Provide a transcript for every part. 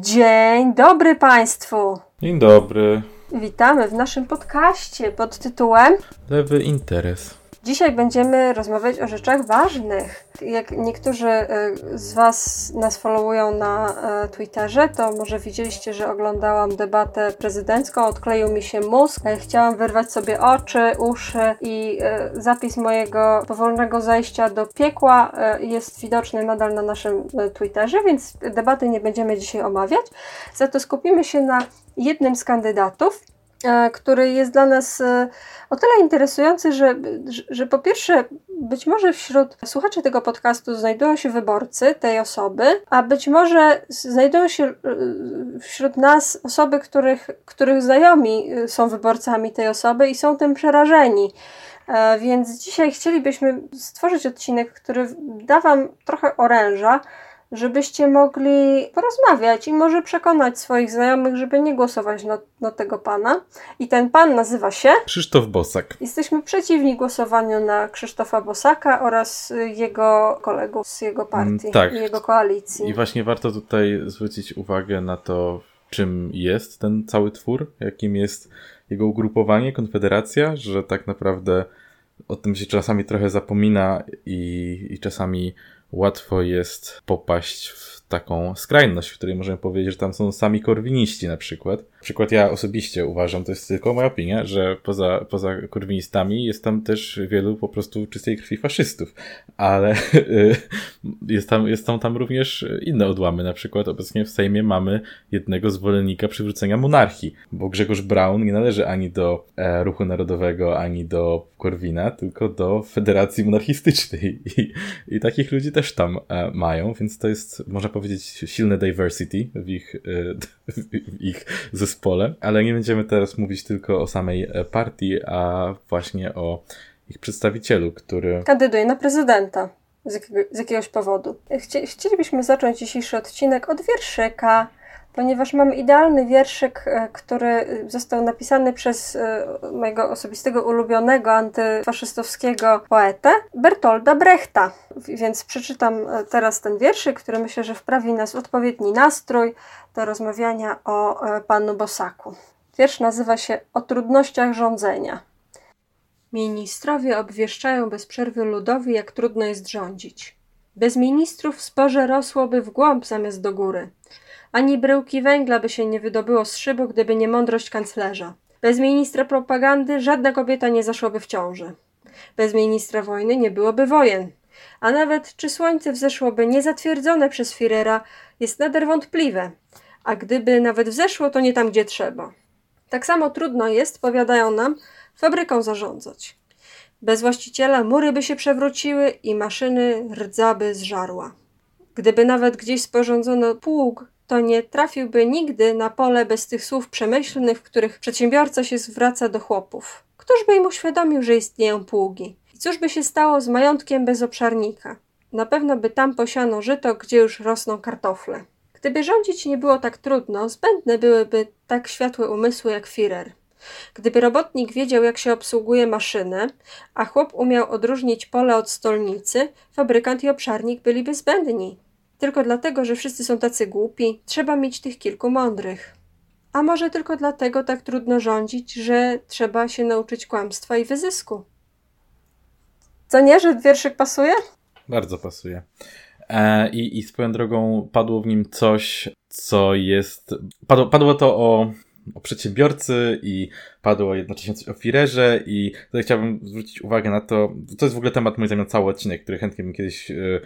Dzień dobry Państwu! Dzień dobry. Witamy w naszym podcaście pod tytułem Lewy interes. Dzisiaj będziemy rozmawiać o rzeczach ważnych. Jak niektórzy e, z Was nas followują na e, Twitterze, to może widzieliście, że oglądałam debatę prezydencką, odkleił mi się mózg, e, chciałam wyrwać sobie oczy, uszy i zapis mojego powolnego zajścia do piekła jest widoczny nadal na naszym Twitterze, więc debaty nie będziemy dzisiaj omawiać. Za to skupimy się na jednym z kandydatów, który jest dla nas e, o tyle interesujący, że, że po pierwsze, być może wśród słuchaczy tego podcastu znajdują się wyborcy tej osoby, a być może znajdują się e, wśród nas osoby, których, których znajomi są wyborcami tej osoby i są tym przerażeni. Więc dzisiaj chcielibyśmy stworzyć odcinek, który da Wam trochę oręża żebyście mogli porozmawiać i może przekonać swoich znajomych, żeby nie głosować na, na tego pana. I ten pan nazywa się Krzysztof Bosak. Jesteśmy przeciwni głosowaniu na Krzysztofa Bosaka oraz jego kolegów z jego partii mm, tak. i jego koalicji. I właśnie warto tutaj zwrócić uwagę na to, czym jest ten cały twór, jakim jest jego ugrupowanie, konfederacja, że tak naprawdę o tym się czasami trochę zapomina i, i czasami łatwo jest popaść w taką skrajność, w której możemy powiedzieć, że tam są sami korwiniści na przykład. Na przykład ja osobiście uważam, to jest tylko moja opinia, że poza, poza korwinistami jest tam też wielu po prostu czystej krwi faszystów, ale jest tam, jest tam, tam również inne odłamy. Na przykład obecnie w Sejmie mamy jednego zwolennika przywrócenia monarchii, bo Grzegorz Braun nie należy ani do e, Ruchu Narodowego, ani do Korwina, tylko do Federacji Monarchistycznej. I, i takich ludzi też tam e, mają, więc to jest, można powiedzieć, silne diversity w ich, e, w ich zespole, ale nie będziemy teraz mówić tylko o samej e, partii, a właśnie o ich przedstawicielu, który kandyduje na prezydenta z, jakiego, z jakiegoś powodu. Chci, chcielibyśmy zacząć dzisiejszy odcinek od wierszyka ponieważ mam idealny wierszyk, e, który został napisany przez e, mojego osobistego ulubionego antyfaszystowskiego poetę, Bertolda Brechta. Więc przeczytam e, teraz ten wierszyk, który myślę, że wprawi nas w odpowiedni nastrój do rozmawiania o panu Bosaku. Wiersz nazywa się O trudnościach rządzenia. Ministrowie obwieszczają bez przerwy ludowi, jak trudno jest rządzić. Bez ministrów sporze rosłoby w głąb zamiast do góry. Ani bryłki węgla by się nie wydobyło z szybu, gdyby nie mądrość kanclerza. Bez ministra propagandy żadna kobieta nie zaszłaby w ciąży. Bez ministra wojny nie byłoby wojen. A nawet czy słońce wzeszłoby niezatwierdzone przez Firera jest nader wątpliwe. A gdyby nawet wzeszło, to nie tam, gdzie trzeba. Tak samo trudno jest, powiadają nam, fabryką zarządzać. Bez właściciela mury by się przewróciły i maszyny rdzaby zżarła. Gdyby nawet gdzieś sporządzono pług, to nie trafiłby nigdy na pole bez tych słów przemyślnych, w których przedsiębiorca się zwraca do chłopów. Któż by im uświadomił, że istnieją pługi? I cóż by się stało z majątkiem bez obszarnika? Na pewno by tam posiano żyto, gdzie już rosną kartofle. Gdyby rządzić nie było tak trudno, zbędne byłyby tak światłe umysły jak Führer. Gdyby robotnik wiedział, jak się obsługuje maszynę, a chłop umiał odróżnić pole od stolnicy, fabrykant i obszarnik byliby zbędni. Tylko dlatego, że wszyscy są tacy głupi, trzeba mieć tych kilku mądrych. A może tylko dlatego tak trudno rządzić, że trzeba się nauczyć kłamstwa i wyzysku. Co nie, że wierszyk pasuje? Bardzo pasuje. E, i, I swoją drogą padło w nim coś, co jest. Padło, padło to o o przedsiębiorcy i padło jednocześnie coś o firerze i tutaj chciałbym zwrócić uwagę na to, to jest w ogóle temat moim zdaniem cały odcinek, który chętnie bym kiedyś yy,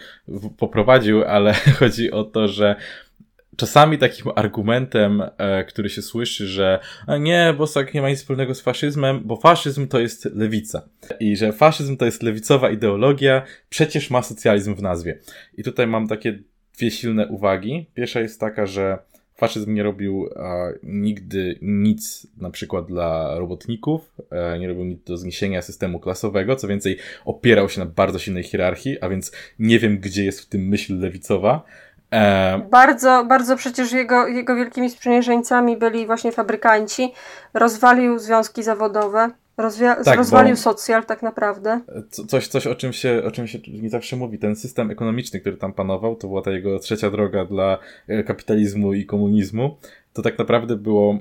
poprowadził, ale chodzi o to, że czasami takim argumentem, e, który się słyszy, że nie, Bosak nie ma nic wspólnego z faszyzmem, bo faszyzm to jest lewica. I że faszyzm to jest lewicowa ideologia, przecież ma socjalizm w nazwie. I tutaj mam takie dwie silne uwagi. Pierwsza jest taka, że faszyzm nie robił nigdy nic na przykład dla robotników, e, nie robił nic do zniesienia systemu klasowego, co więcej opierał się na bardzo silnej hierarchii, a więc nie wiem, gdzie jest w tym myśl lewicowa. E... Bardzo, bardzo przecież jego, jego wielkimi sprzymierzeńcami byli właśnie fabrykanci. Rozwalił związki zawodowe. Rozwia- tak, rozwalił socjal tak naprawdę. Co, coś, coś o, czym się, o czym się nie zawsze mówi. Ten system ekonomiczny, który tam panował, to była ta jego trzecia droga dla e, kapitalizmu i komunizmu. To tak naprawdę było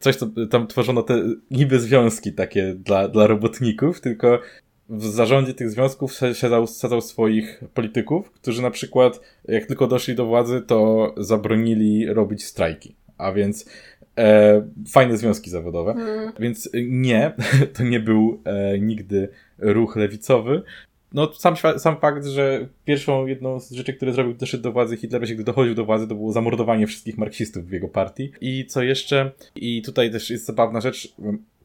coś, co tam tworzono te niby związki takie dla, dla robotników, tylko w zarządzie tych związków siadał, siadał swoich polityków, którzy na przykład, jak tylko doszli do władzy, to zabronili robić strajki. A więc e, fajne związki zawodowe. Mm. Więc nie, to nie był e, nigdy ruch lewicowy. No, sam, sam fakt, że pierwszą jedną z rzeczy, które zrobił, doszedł do władzy Hitler, gdy dochodził do władzy, to było zamordowanie wszystkich marksistów w jego partii. I co jeszcze? I tutaj też jest zabawna rzecz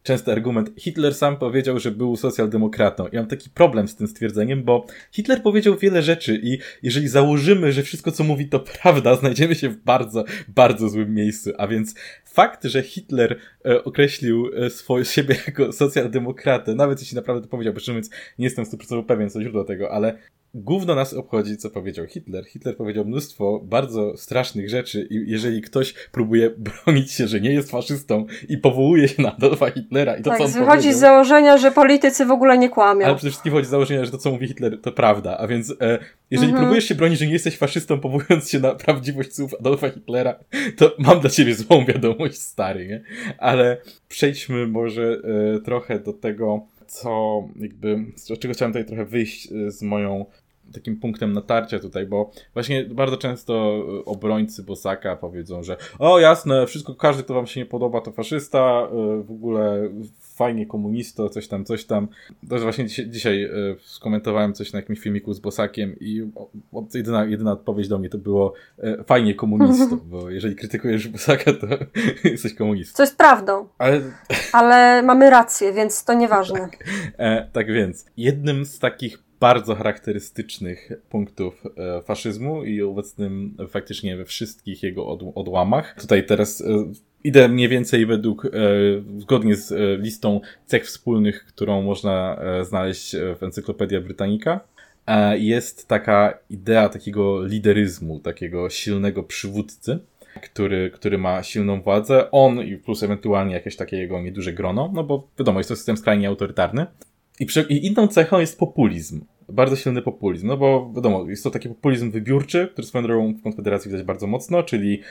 częsty argument. Hitler sam powiedział, że był socjaldemokratą. I mam taki problem z tym stwierdzeniem, bo Hitler powiedział wiele rzeczy i jeżeli założymy, że wszystko co mówi to prawda, znajdziemy się w bardzo, bardzo złym miejscu. A więc fakt, że Hitler e, określił e, swój, siebie jako socjaldemokratę, nawet jeśli naprawdę to powiedział, bo szczerze nie jestem 100% pewien co źródło tego, ale Gówno nas obchodzi, co powiedział Hitler. Hitler powiedział mnóstwo bardzo strasznych rzeczy i jeżeli ktoś próbuje bronić się, że nie jest faszystą i powołuje się na Adolfa Hitlera i to, tak, co on wychodzi powiedział, z założenia, że politycy w ogóle nie kłamią. Ale przede wszystkim wychodzi z założenia, że to, co mówi Hitler, to prawda. A więc e, jeżeli mhm. próbujesz się bronić, że nie jesteś faszystą, powołując się na prawdziwość słów Adolfa Hitlera, to mam dla ciebie złą wiadomość, stary, nie? Ale przejdźmy może e, trochę do tego, co jakby, z czego chciałem tutaj trochę wyjść e, z moją takim punktem natarcia tutaj, bo właśnie bardzo często e, obrońcy Bosaka powiedzą, że o jasne, wszystko, każdy, kto wam się nie podoba, to faszysta, e, w ogóle fajnie komunisto, coś tam, coś tam. Też właśnie dzisiaj, dzisiaj skomentowałem coś na jakimś filmiku z Bosakiem i jedyna, jedyna odpowiedź do mnie to było fajnie komunisto, bo jeżeli krytykujesz Bosaka, to jesteś komunistą. Co jest prawdą. Ale, Ale mamy rację, więc to nieważne. tak, e, tak więc, jednym z takich bardzo charakterystycznych punktów e, faszyzmu i obecnym faktycznie we wszystkich jego odłamach. Tutaj teraz e, idę mniej więcej według, e, zgodnie z listą cech wspólnych, którą można znaleźć w Encyklopedia Britannica. Jest taka idea takiego lideryzmu, takiego silnego przywódcy, który, który ma silną władzę. On i plus ewentualnie jakieś takie jego nieduże grono, no bo wiadomo, jest to system skrajnie autorytarny. I, przy, I inną cechą jest populizm bardzo silny populizm, no bo wiadomo, jest to taki populizm wybiórczy, który swoją drogą w Konfederacji widać bardzo mocno, czyli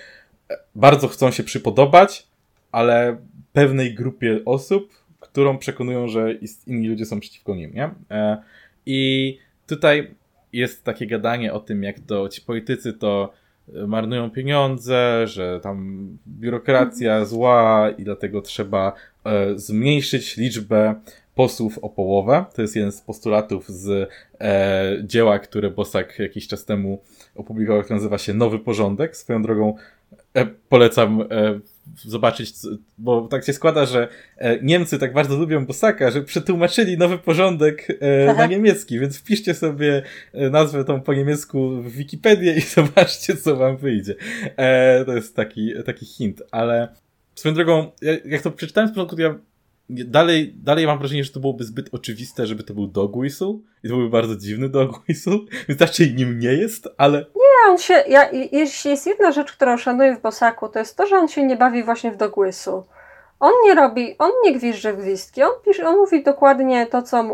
e, bardzo chcą się przypodobać, ale pewnej grupie osób, którą przekonują, że inni ludzie są przeciwko nim, nie? E, I tutaj jest takie gadanie o tym, jak to ci politycy to e, marnują pieniądze, że tam biurokracja zła i dlatego trzeba zmniejszyć liczbę posłów o połowę. To jest jeden z postulatów z e, dzieła, które Bosak jakiś czas temu opublikował, który nazywa się Nowy Porządek. Swoją drogą e, polecam e, zobaczyć, bo tak się składa, że e, Niemcy tak bardzo lubią Bosaka, że przetłumaczyli Nowy Porządek e, na niemiecki, więc wpiszcie sobie e, nazwę tą po niemiecku w Wikipedię i zobaczcie, co wam wyjdzie. To jest taki, taki hint, ale swoją drogą, jak to przeczytałem z początku, to ja dalej, dalej mam wrażenie, że to byłoby zbyt oczywiste, żeby to był dog whistle i to byłby bardzo dziwny dog whistle, więc raczej nim nie jest, ale... Nie, on się, ja, jeśli jest jedna rzecz, którą szanuję w Bosaku, to jest to, że on się nie bawi właśnie w dog whistle. On nie robi, on nie gwizdże gwizdki, on, pisze, on mówi dokładnie to co,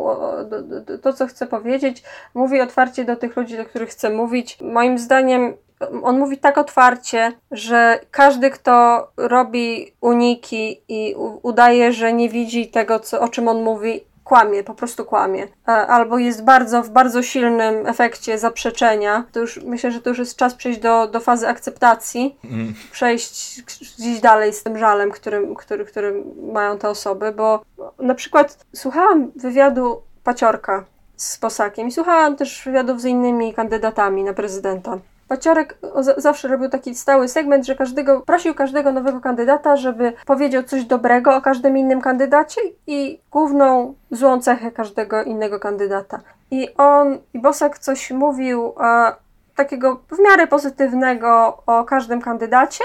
to, co chce powiedzieć, mówi otwarcie do tych ludzi, do których chce mówić. Moim zdaniem on mówi tak otwarcie, że każdy, kto robi uniki i udaje, że nie widzi tego, co, o czym on mówi, kłamie, po prostu kłamie. E, albo jest bardzo w bardzo silnym efekcie zaprzeczenia. To już myślę, że to już jest czas przejść do, do fazy akceptacji, mm. przejść gdzieś dalej z tym żalem, którym, który, który mają te osoby, bo na przykład słuchałam wywiadu Paciorka z Posakiem i słuchałam też wywiadów z innymi kandydatami na prezydenta. Paciorek zawsze robił taki stały segment, że każdego, prosił każdego nowego kandydata, żeby powiedział coś dobrego o każdym innym kandydacie i główną złą cechę każdego innego kandydata. I on, i Bosak coś mówił e, takiego w miarę pozytywnego o każdym kandydacie,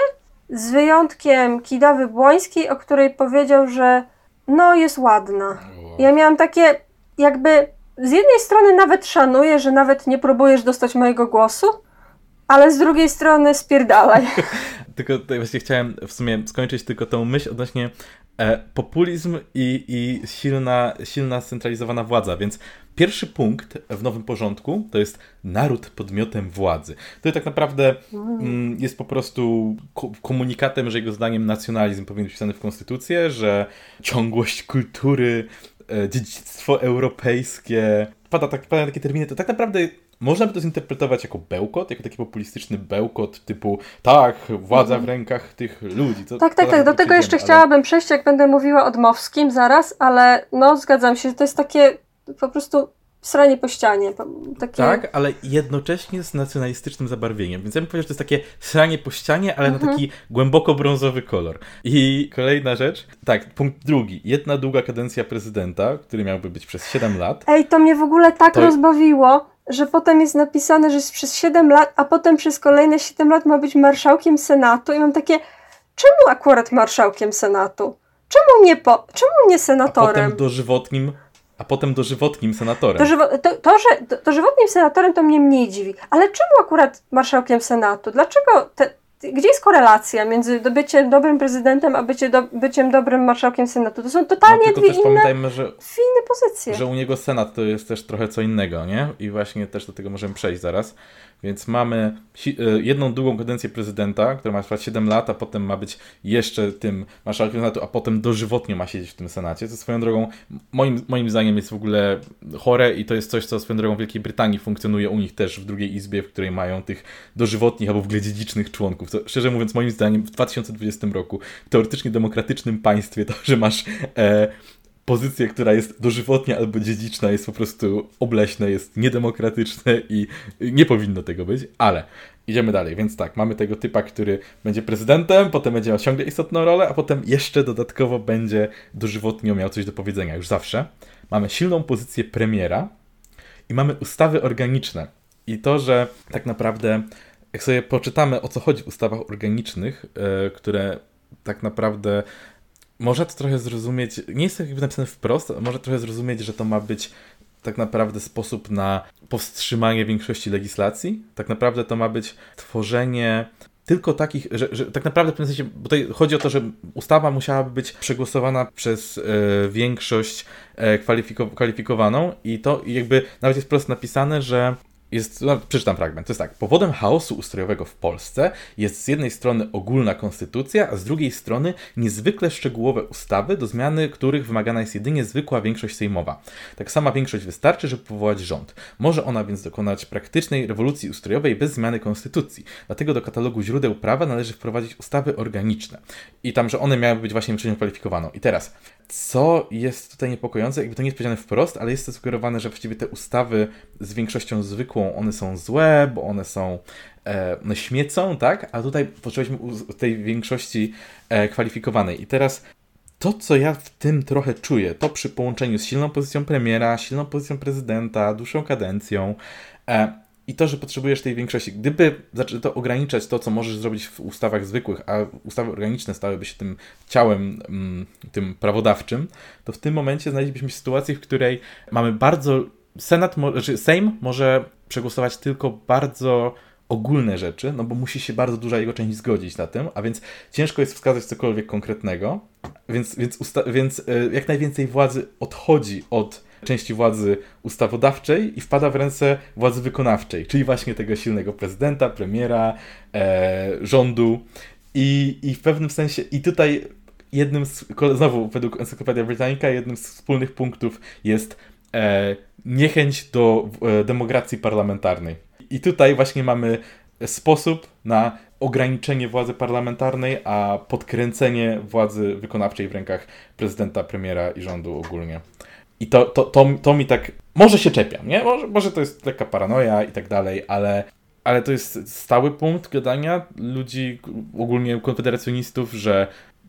z wyjątkiem Kidawy Błońskiej, o której powiedział, że no jest ładna. Ja miałam takie jakby z jednej strony nawet szanuję, że nawet nie próbujesz dostać mojego głosu, ale z drugiej strony spierdalaj. tylko tutaj właśnie chciałem w sumie skończyć tylko tą myśl odnośnie e, populizm i, i silna, silna centralizowana władza, więc pierwszy punkt w nowym porządku to jest naród podmiotem władzy. To tak naprawdę mm, jest po prostu komunikatem, że jego zdaniem nacjonalizm powinien być wpisany w konstytucję, że ciągłość kultury, e, dziedzictwo europejskie, pada, tak, pada takie terminy, to tak naprawdę można by to zinterpretować jako bełkot, jako taki populistyczny bełkot typu tak, władza w mhm. rękach tych ludzi. To, tak, tak, tak. Do tego jeszcze ale... chciałabym przejść, jak będę mówiła o Dmowskim zaraz, ale no zgadzam się, że to jest takie po prostu sranie po ścianie. Takie... Tak, ale jednocześnie z nacjonalistycznym zabarwieniem. Więc ja bym powiedział, że to jest takie sranie po ścianie, ale mhm. na taki głęboko brązowy kolor. I kolejna rzecz, tak, punkt drugi. Jedna długa kadencja prezydenta, który miałby być przez 7 lat. Ej, to mnie w ogóle tak to... rozbawiło, że potem jest napisane, że jest przez 7 lat, a potem przez kolejne 7 lat ma być marszałkiem Senatu. I mam takie, czemu akurat marszałkiem Senatu? Czemu nie, po, czemu nie senatorem? A potem dożywotnim a potem dożywotnim senatorem. Dożywo to, to, że dożywotnim senatorem to mnie mniej dziwi. Ale czemu akurat marszałkiem Senatu? Dlaczego te, gdzie jest korelacja między byciem dobrym prezydentem, a bycie do, byciem dobrym marszałkiem Senatu? To są totalnie no, dwie też inne, pamiętajmy, że, inne pozycje. Że u niego Senat to jest też trochę co innego, nie? I właśnie też do tego możemy przejść zaraz. Więc mamy e, jedną długą kadencję prezydenta, która ma trwać 7 lat, a potem ma być jeszcze tym marszałkiem Senatu, a potem dożywotnie ma siedzieć w tym Senacie. To swoją drogą, moim, moim zdaniem jest w ogóle chore i to jest coś, co swoją drogą w Wielkiej Brytanii funkcjonuje u nich też w drugiej izbie, w której mają tych dożywotnich albo w ogóle dziedzicznych członków. To, szczerze mówiąc, moim zdaniem w 2020 roku w teoretycznie demokratycznym państwie to, że masz e, pozycję, która jest dożywotnia albo dziedziczna, jest po prostu obleśne, jest niedemokratyczne i nie powinno tego być, ale idziemy dalej. Więc tak, mamy tego typa, który będzie prezydentem, potem będzie miał ciągle istotną rolę, a potem jeszcze dodatkowo będzie dożywotnio miał coś do powiedzenia, już zawsze. Mamy silną pozycję premiera i mamy ustawy organiczne. I to, że tak naprawdę, jak sobie poczytamy o co chodzi w ustawach organicznych, yy, które tak naprawdę można to trochę zrozumieć, nie jest to jakby napisane wprost, może trochę zrozumieć, że to ma być tak naprawdę sposób na powstrzymanie większości legislacji. Tak naprawdę to ma być tworzenie tylko takich, że, że tak naprawdę w tym sensie, bo tutaj chodzi o to, że ustawa musiałaby być przegłosowana przez e, większość e, kwalifiko kwalifikowaną i to jakby nawet jest prosto napisane, że jest, no, przeczytam fragment, to jest tak, powodem chaosu ustrojowego w Polsce jest z jednej strony ogólna konstytucja, a z drugiej strony niezwykle szczegółowe ustawy, do zmiany których wymagana jest jedynie zwykła większość sejmowa. Tak sama większość wystarczy, żeby powołać rząd. Może ona więc dokonać praktycznej rewolucji ustrojowej bez zmiany konstytucji. Dlatego do katalogu źródeł prawa należy wprowadzić ustawy organiczne. I tam, że one miały być właśnie większością kwalifikowaną. I teraz, co jest tutaj niepokojące, jakby to nie jest powiedziane wprost, ale jest to sugerowane, że właściwie te ustawy z większością zwykłą, one są złe, bo one są e, one śmiecą, tak? A tutaj potrzebujemy tej większości e, kwalifikowanej. I teraz to, co ja w tym trochę czuję, to przy połączeniu z silną pozycją premiera, silną pozycją prezydenta, dłuższą kadencją, e, i to, że potrzebujesz tej większości. Gdyby to ograniczać to, co możesz zrobić w ustawach zwykłych, a ustawy organiczne stałyby się tym ciałem, mm, tym prawodawczym, to w tym momencie znaleźlibyśmy się w sytuacji, w której mamy bardzo. Senat, znaczy Sejm może przegłosować tylko bardzo ogólne rzeczy, no bo musi się bardzo duża jego część zgodzić na tym, a więc ciężko jest wskazać cokolwiek konkretnego, więc, więc, więc e, jak najwięcej władzy odchodzi od części władzy ustawodawczej i wpada w ręce władzy wykonawczej, czyli właśnie tego silnego prezydenta, premiera, e, rządu. I, I w pewnym sensie, i tutaj jednym z, znowu według Encyklopedia Britannica, jednym z wspólnych punktów jest e, niechęć do e, demokracji parlamentarnej. I tutaj właśnie mamy sposób na ograniczenie władzy parlamentarnej, a podkręcenie władzy wykonawczej w rękach prezydenta, premiera i rządu ogólnie. I to, to, to, to mi tak. Może się czepiam, nie? Może, może to jest lekka paranoia i tak dalej, ale, ale to jest stały punkt gadania ludzi, ogólnie konfederacjonistów, że,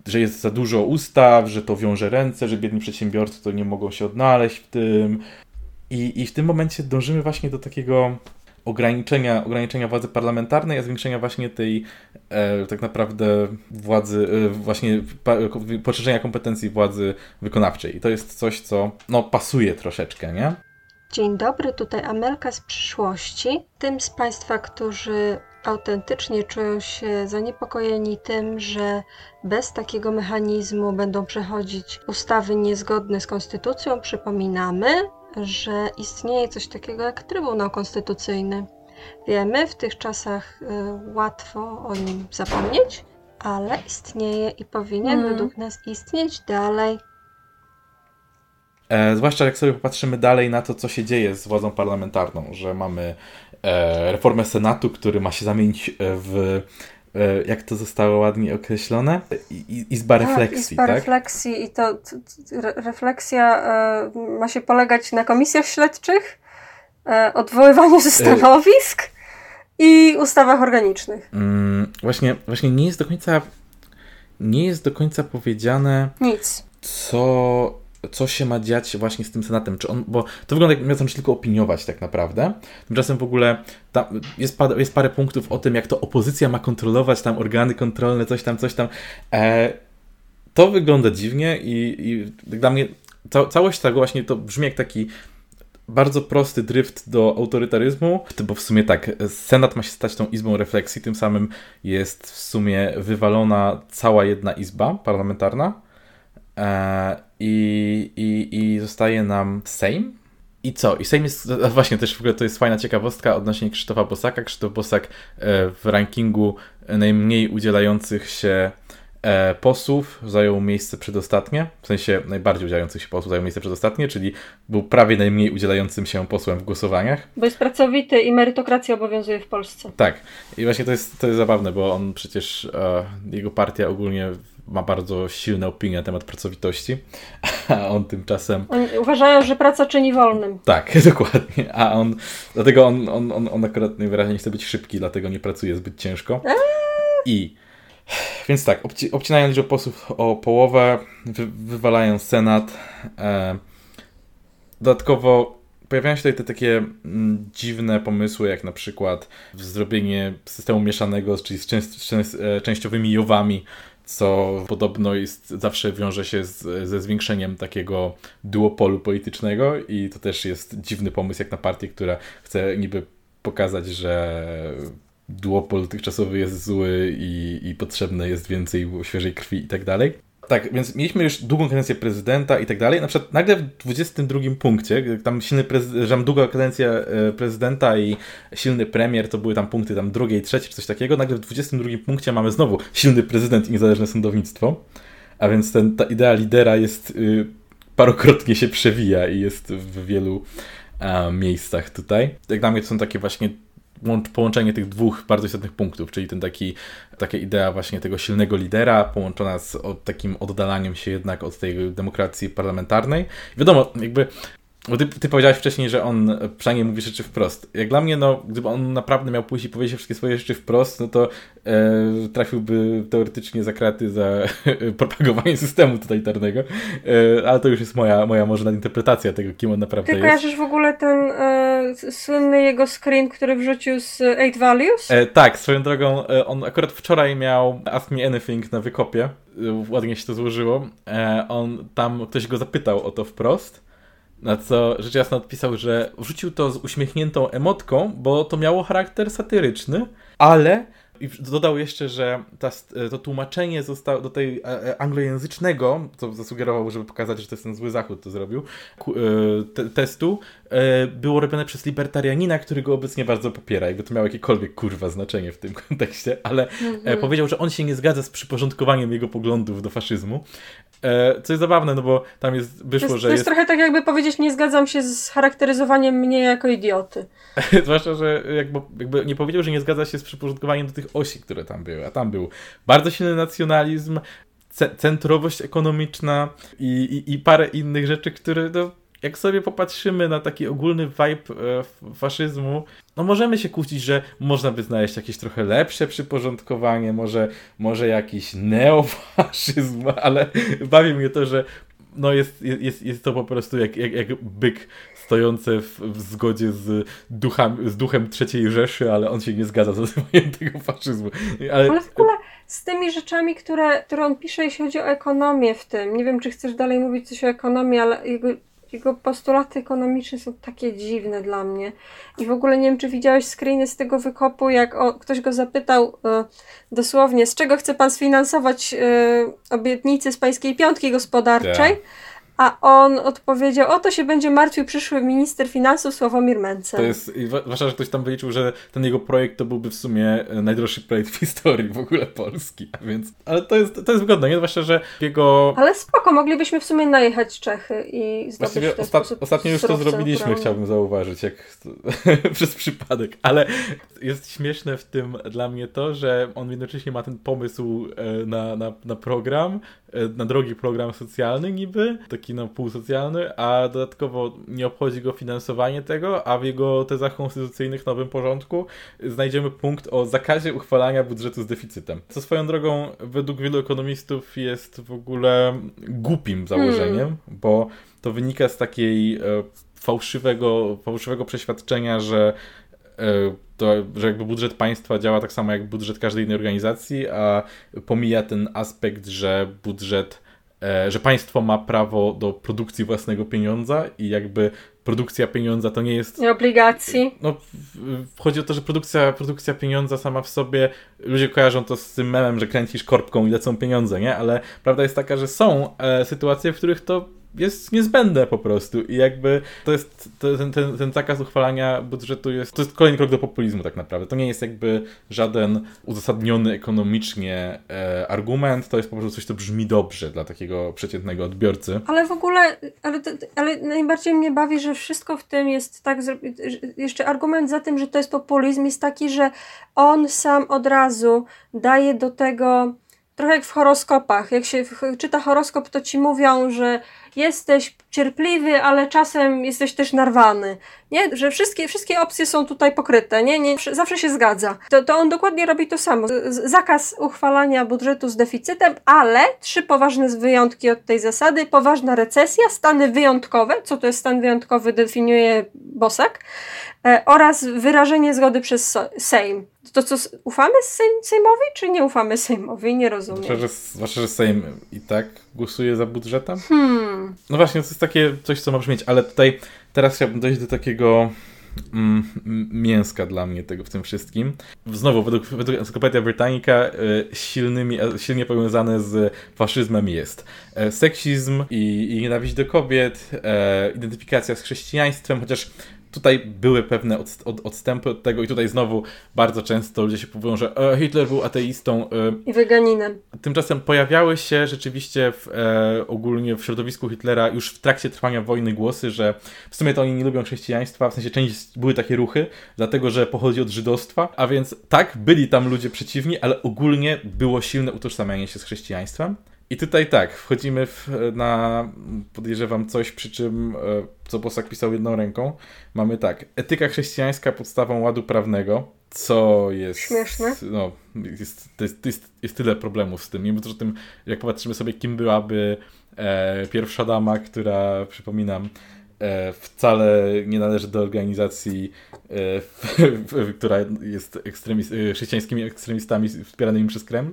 że jest za dużo ustaw, że to wiąże ręce, że biedni przedsiębiorcy to nie mogą się odnaleźć w tym. I, i w tym momencie dążymy właśnie do takiego ograniczenia, ograniczenia władzy parlamentarnej, a zwiększenia właśnie tej e, tak naprawdę władzy, e, właśnie poszerzenia kompetencji władzy wykonawczej. I to jest coś, co no, pasuje troszeczkę, nie? Dzień dobry, tutaj Amelka z przyszłości. Tym z Państwa, którzy autentycznie czują się zaniepokojeni tym, że bez takiego mechanizmu będą przechodzić ustawy niezgodne z konstytucją, przypominamy, że istnieje coś takiego jak Trybunał Konstytucyjny. Wiemy, w tych czasach y, łatwo o nim zapomnieć, ale istnieje i powinien mm. według nas istnieć dalej. E, zwłaszcza jak sobie popatrzymy dalej na to, co się dzieje z władzą parlamentarną, że mamy e, reformę Senatu, który ma się zamienić w jak to zostało ładnie określone? I, izba tak, refleksji, izba tak? refleksji i to, to, to refleksja e, ma się polegać na komisjach śledczych, e, odwoływaniu ze stanowisk i ustawach organicznych. Mm, właśnie, właśnie nie jest do końca nie jest do końca powiedziane nic. Co co się ma dziać właśnie z tym Senatem, czy on, bo to wygląda jak miał tylko opiniować tak naprawdę. Tymczasem w ogóle jest, jest parę punktów o tym, jak to opozycja ma kontrolować tam organy kontrolne, coś tam, coś tam. E, to wygląda dziwnie i, i dla mnie ca całość tego właśnie to brzmi jak taki bardzo prosty drift do autorytaryzmu, bo w sumie tak, Senat ma się stać tą izbą refleksji, tym samym jest w sumie wywalona cała jedna izba parlamentarna i, i, i zostaje nam Sejm. I co? I Sejm jest, właśnie też w ogóle to jest fajna ciekawostka odnośnie Krzysztofa Bosaka. Krzysztof Bosak e, w rankingu najmniej udzielających się e, posłów zajął miejsce przedostatnie, w sensie najbardziej udzielających się posłów zajął miejsce przedostatnie, czyli był prawie najmniej udzielającym się posłem w głosowaniach. Bo jest pracowity i merytokracja obowiązuje w Polsce. Tak. I właśnie to jest, to jest zabawne, bo on przecież, e, jego partia ogólnie ma bardzo silne opinie na temat pracowitości, a on tymczasem... Oni uważają, że praca czyni wolnym. Tak, dokładnie, a on, dlatego on, on, on, on akurat najwyraźniej chce być szybki, dlatego nie pracuje zbyt ciężko. Eee. I więc tak, obci obcinają liczbę posłów o połowę, wy wywalają Senat. E, dodatkowo pojawiają się tutaj te takie mm, dziwne pomysły, jak na przykład zrobienie systemu mieszanego, czyli z, częst z e, częściowymi jowami, co podobno jest, zawsze wiąże się z, ze zwiększeniem takiego duopolu politycznego i to też jest dziwny pomysł jak na partię, która chce niby pokazać, że duopol dotychczasowy jest zły i, i potrzebne jest więcej świeżej krwi i tak dalej. Tak, więc mieliśmy już długą kadencję prezydenta i tak dalej. Na przykład nagle w 22 punkcie, tam silny prezydent, długa kadencja e, prezydenta i silny premier, to były tam punkty tam drugiej, trzeciej czy coś takiego. Nagle w 22 punkcie mamy znowu silny prezydent i niezależne sądownictwo. A więc ten, ta idea lidera jest y, parokrotnie się przewija i jest w wielu miejscach tutaj. Jak dla mnie to są takie właśnie połączenie tych dwóch bardzo istotnych punktów, czyli ten taki, taka idea właśnie tego silnego lidera, połączona z takim oddalaniem się jednak od tej demokracji parlamentarnej. Wiadomo, jakby bo ty, ty powiedziałeś wcześniej, że on przynajmniej mówi rzeczy wprost. Jak dla mnie, no, gdyby on naprawdę miał pójść i powiedzieć wszystkie swoje rzeczy wprost, no to e, trafiłby teoretycznie za kraty za propagowanie systemu totalitarnego. E, ale to już jest moja, moja może interpretacja tego, kim on naprawdę ty jest. Ty kojarzysz w ogóle ten e, słynny jego screen, który wrzucił z Eight Values? E, tak, swoją drogą, e, on akurat wczoraj miał Ask Me Anything na wykopie. E, ładnie się to złożyło. on tam, ktoś go zapytał o to wprost. Na co rzecz jasna odpisał, że wrzucił to z uśmiechniętą emotką, bo to miało charakter satyryczny, ale i dodał jeszcze, że ta, to tłumaczenie zostało do tej e, e, anglojęzycznego, co zasugerował, żeby pokazać, że to jest ten zły zachód, to zrobił, e, te, testu, było robione przez libertarianina, który go obecnie bardzo popiera, jakby to miało jakiekolwiek kurwa znaczenie w tym kontekście, ale mhm. powiedział, że on się nie zgadza z przyporządkowaniem jego poglądów do faszyzmu, co jest zabawne, no bo tam jest, wyszło, to jest, że To jest, jest trochę tak jakby powiedzieć, nie zgadzam się z charakteryzowaniem mnie jako idioty. Zwłaszcza, że jakby, jakby nie powiedział, że nie zgadza się z przyporządkowaniem do tych osi, które tam były. A tam był bardzo silny nacjonalizm, centrowość ekonomiczna i, i, i parę innych rzeczy, które no, jak sobie popatrzymy na taki ogólny vibe e, faszyzmu, no możemy się kłócić, że można by znaleźć jakieś trochę lepsze przyporządkowanie, może, może jakiś neofaszyzm, ale bawi mnie to, że no jest, jest, jest to po prostu jak, jak, jak byk stojące w, w zgodzie z, ducham, z duchem III Rzeszy, ale on się nie zgadza z nazywaniem tego faszyzmu. Ale, ale w ogóle z tymi rzeczami, które, które on pisze, jeśli chodzi o ekonomię w tym, nie wiem, czy chcesz dalej mówić coś o ekonomii, ale jego jego postulaty ekonomiczne są takie dziwne dla mnie. I w ogóle nie wiem, czy widziałeś screeny z tego wykopu, jak o, ktoś go zapytał e, dosłownie, z czego chce pan sfinansować e, obietnice z pańskiej piątki gospodarczej. Tak. A on odpowiedział, o to się będzie martwił przyszły minister finansów Sławomir Mencen. To jest, i zwłaszcza, że ktoś tam wyliczył, że ten jego projekt to byłby w sumie e, najdroższy projekt w historii w ogóle Polski, a więc, ale to jest, to jest wygodne, nie? Zwłaszcza, że jego... Ale spoko, moglibyśmy w sumie najechać Czechy i zdobyć Właściwie sposób ostatnio już to zrobiliśmy, chciałbym zauważyć, jak przez przypadek, ale jest śmieszne w tym dla mnie to, że on jednocześnie ma ten pomysł e, na, na, na program, na drogi program socjalny niby, taki no półsocjalny, a dodatkowo nie obchodzi go finansowanie tego, a w jego tezach konstytucyjnych nowym porządku znajdziemy punkt o zakazie uchwalania budżetu z deficytem. Co swoją drogą według wielu ekonomistów jest w ogóle głupim założeniem, bo to wynika z takiej e, fałszywego, fałszywego przeświadczenia, że e, to, że jakby budżet państwa działa tak samo jak budżet każdej innej organizacji, a pomija ten aspekt, że budżet, e, że państwo ma prawo do produkcji własnego pieniądza i jakby produkcja pieniądza to nie jest Nie obligacji. no, chodzi o to, że produkcja, produkcja pieniądza sama w sobie, ludzie kojarzą to z tym memem, że kręcisz korbką i lecą pieniądze, nie? Ale prawda jest taka, że są e, sytuacje, w których to jest niezbędne po prostu i jakby to jest, to, ten, ten, ten zakaz uchwalania budżetu jest, to jest kolejny krok do populizmu tak naprawdę. To nie jest jakby żaden uzasadniony ekonomicznie e, argument, to jest po prostu coś, co brzmi dobrze dla takiego przeciętnego odbiorcy. Ale w ogóle, ale, ale najbardziej mnie bawi, że wszystko w tym jest tak, jeszcze argument za tym, że to jest populizm jest taki, że on sam od razu daje do tego, trochę jak w horoskopach, jak się czyta horoskop, to ci mówią, że jesteś cierpliwy, ale czasem jesteś też narwany, nie? Że wszystkie, wszystkie opcje są tutaj pokryte, nie? nie zawsze się zgadza. To, to on dokładnie robi to samo. Zakaz uchwalania budżetu z deficytem, ale trzy poważne wyjątki od tej zasady. Poważna recesja, stany wyjątkowe, co to jest stan wyjątkowy definiuje Bosak, e, oraz wyrażenie zgody przez Sejm. To co, ufamy Sejm, Sejmowi, czy nie ufamy Sejmowi? Nie rozumiem. Zwłaszcza, że, zwłaszcza, że Sejm i tak głosuje za budżetem. Hmm. No właśnie, to jest takie coś, co ma brzmieć, ale tutaj teraz chciałbym dojść do takiego mięska dla mnie tego w tym wszystkim. Znowu, według, według Encyklopedia Britannica y, silnymi, e, silnie powiązane z faszyzmem jest e, seksizm i, i nienawiść do kobiet, e, identyfikacja z chrześcijaństwem, chociaż tutaj były pewne od, od, odstępy od tego i tutaj znowu bardzo często ludzie się powołują, że e, Hitler był ateistą, e, I weganinem. Tymczasem pojawiały się rzeczywiście w, e, ogólnie w środowisku Hitlera już w trakcie trwania wojny głosy, że w sumie to oni nie lubią chrześcijaństwa, w sensie część były takie ruchy, dlatego że pochodzi od żydostwa, a więc tak, byli tam ludzie przeciwni, ale ogólnie było silne utożsamianie się z chrześcijaństwem. I tutaj tak, wchodzimy w, na, podejrzewam, coś, przy czym, e, co Bosak pisał jedną ręką. Mamy tak, etyka chrześcijańska podstawą ładu prawnego, co jest... Śmieszne. No, jest, jest, jest, jest tyle problemów z tym. Mimo to, że tym, jak popatrzymy sobie, kim byłaby e, pierwsza dama, która, przypominam, e, wcale nie należy do organizacji, e, która jest ekstremis, e, chrześcijańskimi ekstremistami wspieranymi przez Kreml.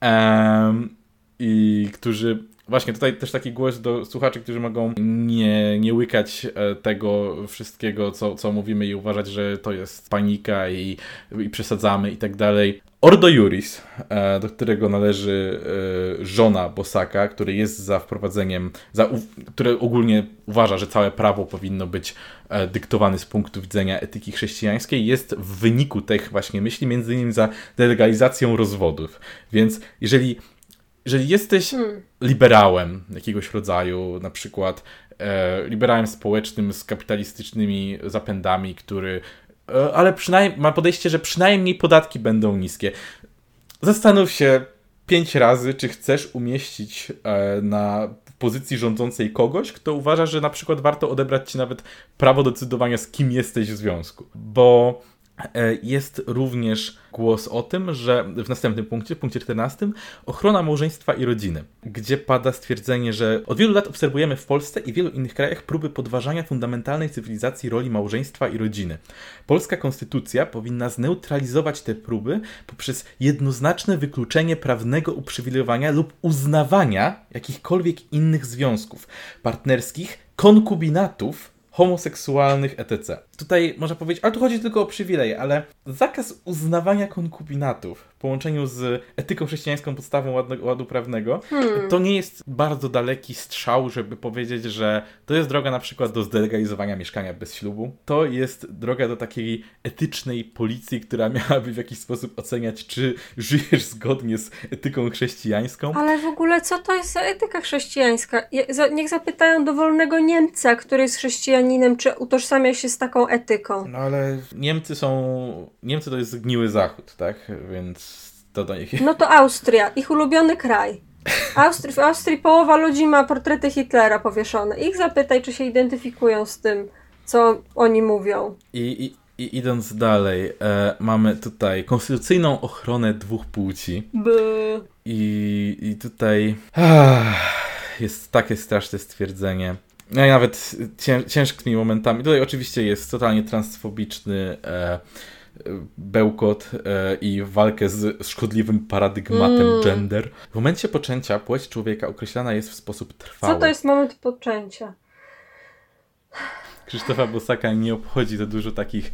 Em, I którzy Właśnie tutaj też taki głos do słuchaczy, którzy mogą nie, nie łykać e, tego wszystkiego, co, co mówimy i uważać, że to jest panika i, i przesadzamy i tak dalej. Ordo Juris, e, do którego należy e, żona Bosaka, który jest za wprowadzeniem, za, który ogólnie uważa, że całe prawo powinno być dyktowane z punktu widzenia etyki chrześcijańskiej, jest w wyniku tych właśnie myśli między innymi za delegalizacją rozwodów. Więc jeżeli jeżeli jesteś Hmm. liberałem jakiegoś rodzaju, na przykład e, liberałem społecznym z kapitalistycznymi zapędami, który e, ale przynajmniej ma podejście, że przynajmniej podatki będą niskie. Zastanów się pięć razy, czy chcesz umieścić e, na pozycji rządzącej kogoś, kto uważa, że na przykład warto odebrać ci nawet prawo decydowania, z kim jesteś w związku. Bo jest również głos o tym, że w następnym punkcie, w punkcie 14, ochrona małżeństwa i rodziny, gdzie pada stwierdzenie, że od wielu lat obserwujemy w Polsce i wielu innych krajach próby podważania fundamentalnej cywilizacji roli małżeństwa i rodziny. Polska konstytucja powinna zneutralizować te próby poprzez jednoznaczne wykluczenie prawnego uprzywilejowania lub uznawania jakichkolwiek innych związków partnerskich konkubinatów homoseksualnych etc. Tutaj można powiedzieć, ale tu chodzi tylko o przywileje, ale zakaz uznawania konkubinatów w połączeniu z etyką chrześcijańską podstawą ładu, ładu prawnego, hmm. to nie jest bardzo daleki strzał, żeby powiedzieć, że to jest droga na przykład do zdelegalizowania mieszkania bez ślubu. To jest droga do takiej etycznej policji, która miałaby w jakiś sposób oceniać, czy żyjesz zgodnie z etyką chrześcijańską. Ale w ogóle co to jest za etyka chrześcijańska? Niech zapytają dowolnego Niemca, który jest chrześcijaninem, czy utożsamia się z taką etyką. No ale Niemcy są... Niemcy to jest zgniły zachód, tak? Więc to do nich... No to Austria, ich ulubiony kraj. Austrii, w Austrii połowa ludzi ma portrety Hitlera powieszone. Ich zapytaj, czy się identyfikują z tym, co oni mówią. I, i, i idąc dalej, e, mamy tutaj konstytucyjną ochronę dwóch płci. By. I, i tutaj jest takie straszne stwierdzenie. No i nawet cięż, ciężkimi momentami. Tutaj oczywiście jest totalnie transfobiczny e, bełkot e, i walkę z szkodliwym paradygmatem mm. gender. W momencie poczęcia płeć człowieka określana jest w sposób trwały. Co to jest moment poczęcia? Krzysztofa Bosaka nie obchodzi za dużo takich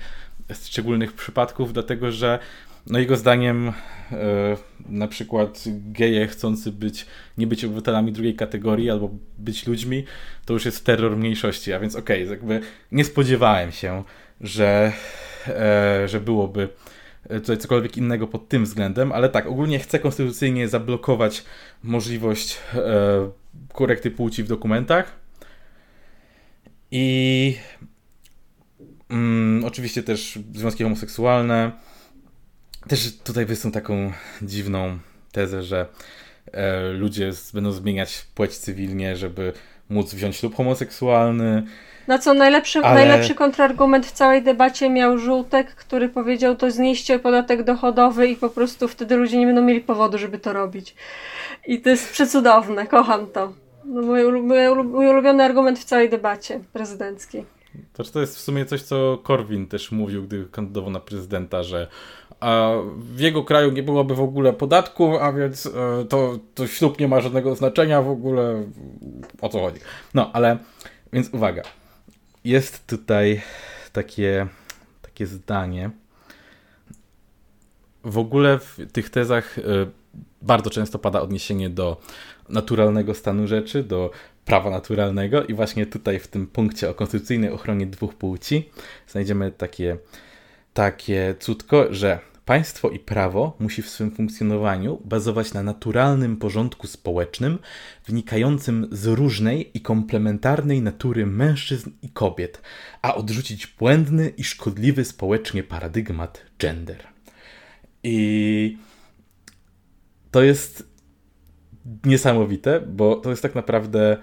szczególnych przypadków, dlatego że no jego zdaniem e, na przykład geje chcący być, nie być obywatelami drugiej kategorii albo być ludźmi, to już jest terror mniejszości, a więc okej, okay, jakby nie spodziewałem się, że, e, że byłoby tutaj cokolwiek innego pod tym względem, ale tak, ogólnie chcę konstytucyjnie zablokować możliwość e, korekty płci w dokumentach. I mm, oczywiście też związki homoseksualne, też tutaj wysnuł taką dziwną tezę, że e, ludzie będą zmieniać płeć cywilnie, żeby móc wziąć ślub homoseksualny. Na co najlepszy, ale... najlepszy kontrargument w całej debacie miał Żółtek, który powiedział to znieście podatek dochodowy i po prostu wtedy ludzie nie będą mieli powodu, żeby to robić. I to jest przecudowne, kocham to. No, mój, mój, mój ulubiony argument w całej debacie prezydenckiej. To, to jest w sumie coś, co Korwin też mówił, gdy kandydował na prezydenta, że a w jego kraju nie byłoby w ogóle podatku, a więc e, to, to ślub nie ma żadnego znaczenia w ogóle. O co chodzi? No, ale więc uwaga. Jest tutaj takie, takie zdanie. W ogóle w tych tezach e, bardzo często pada odniesienie do naturalnego stanu rzeczy, do prawa naturalnego i właśnie tutaj w tym punkcie o konstytucyjnej ochronie dwóch płci znajdziemy takie takie cudko, że państwo i prawo musi w swym funkcjonowaniu bazować na naturalnym porządku społecznym, wynikającym z różnej i komplementarnej natury mężczyzn i kobiet, a odrzucić błędny i szkodliwy społecznie paradygmat gender. I to jest niesamowite, bo to jest tak naprawdę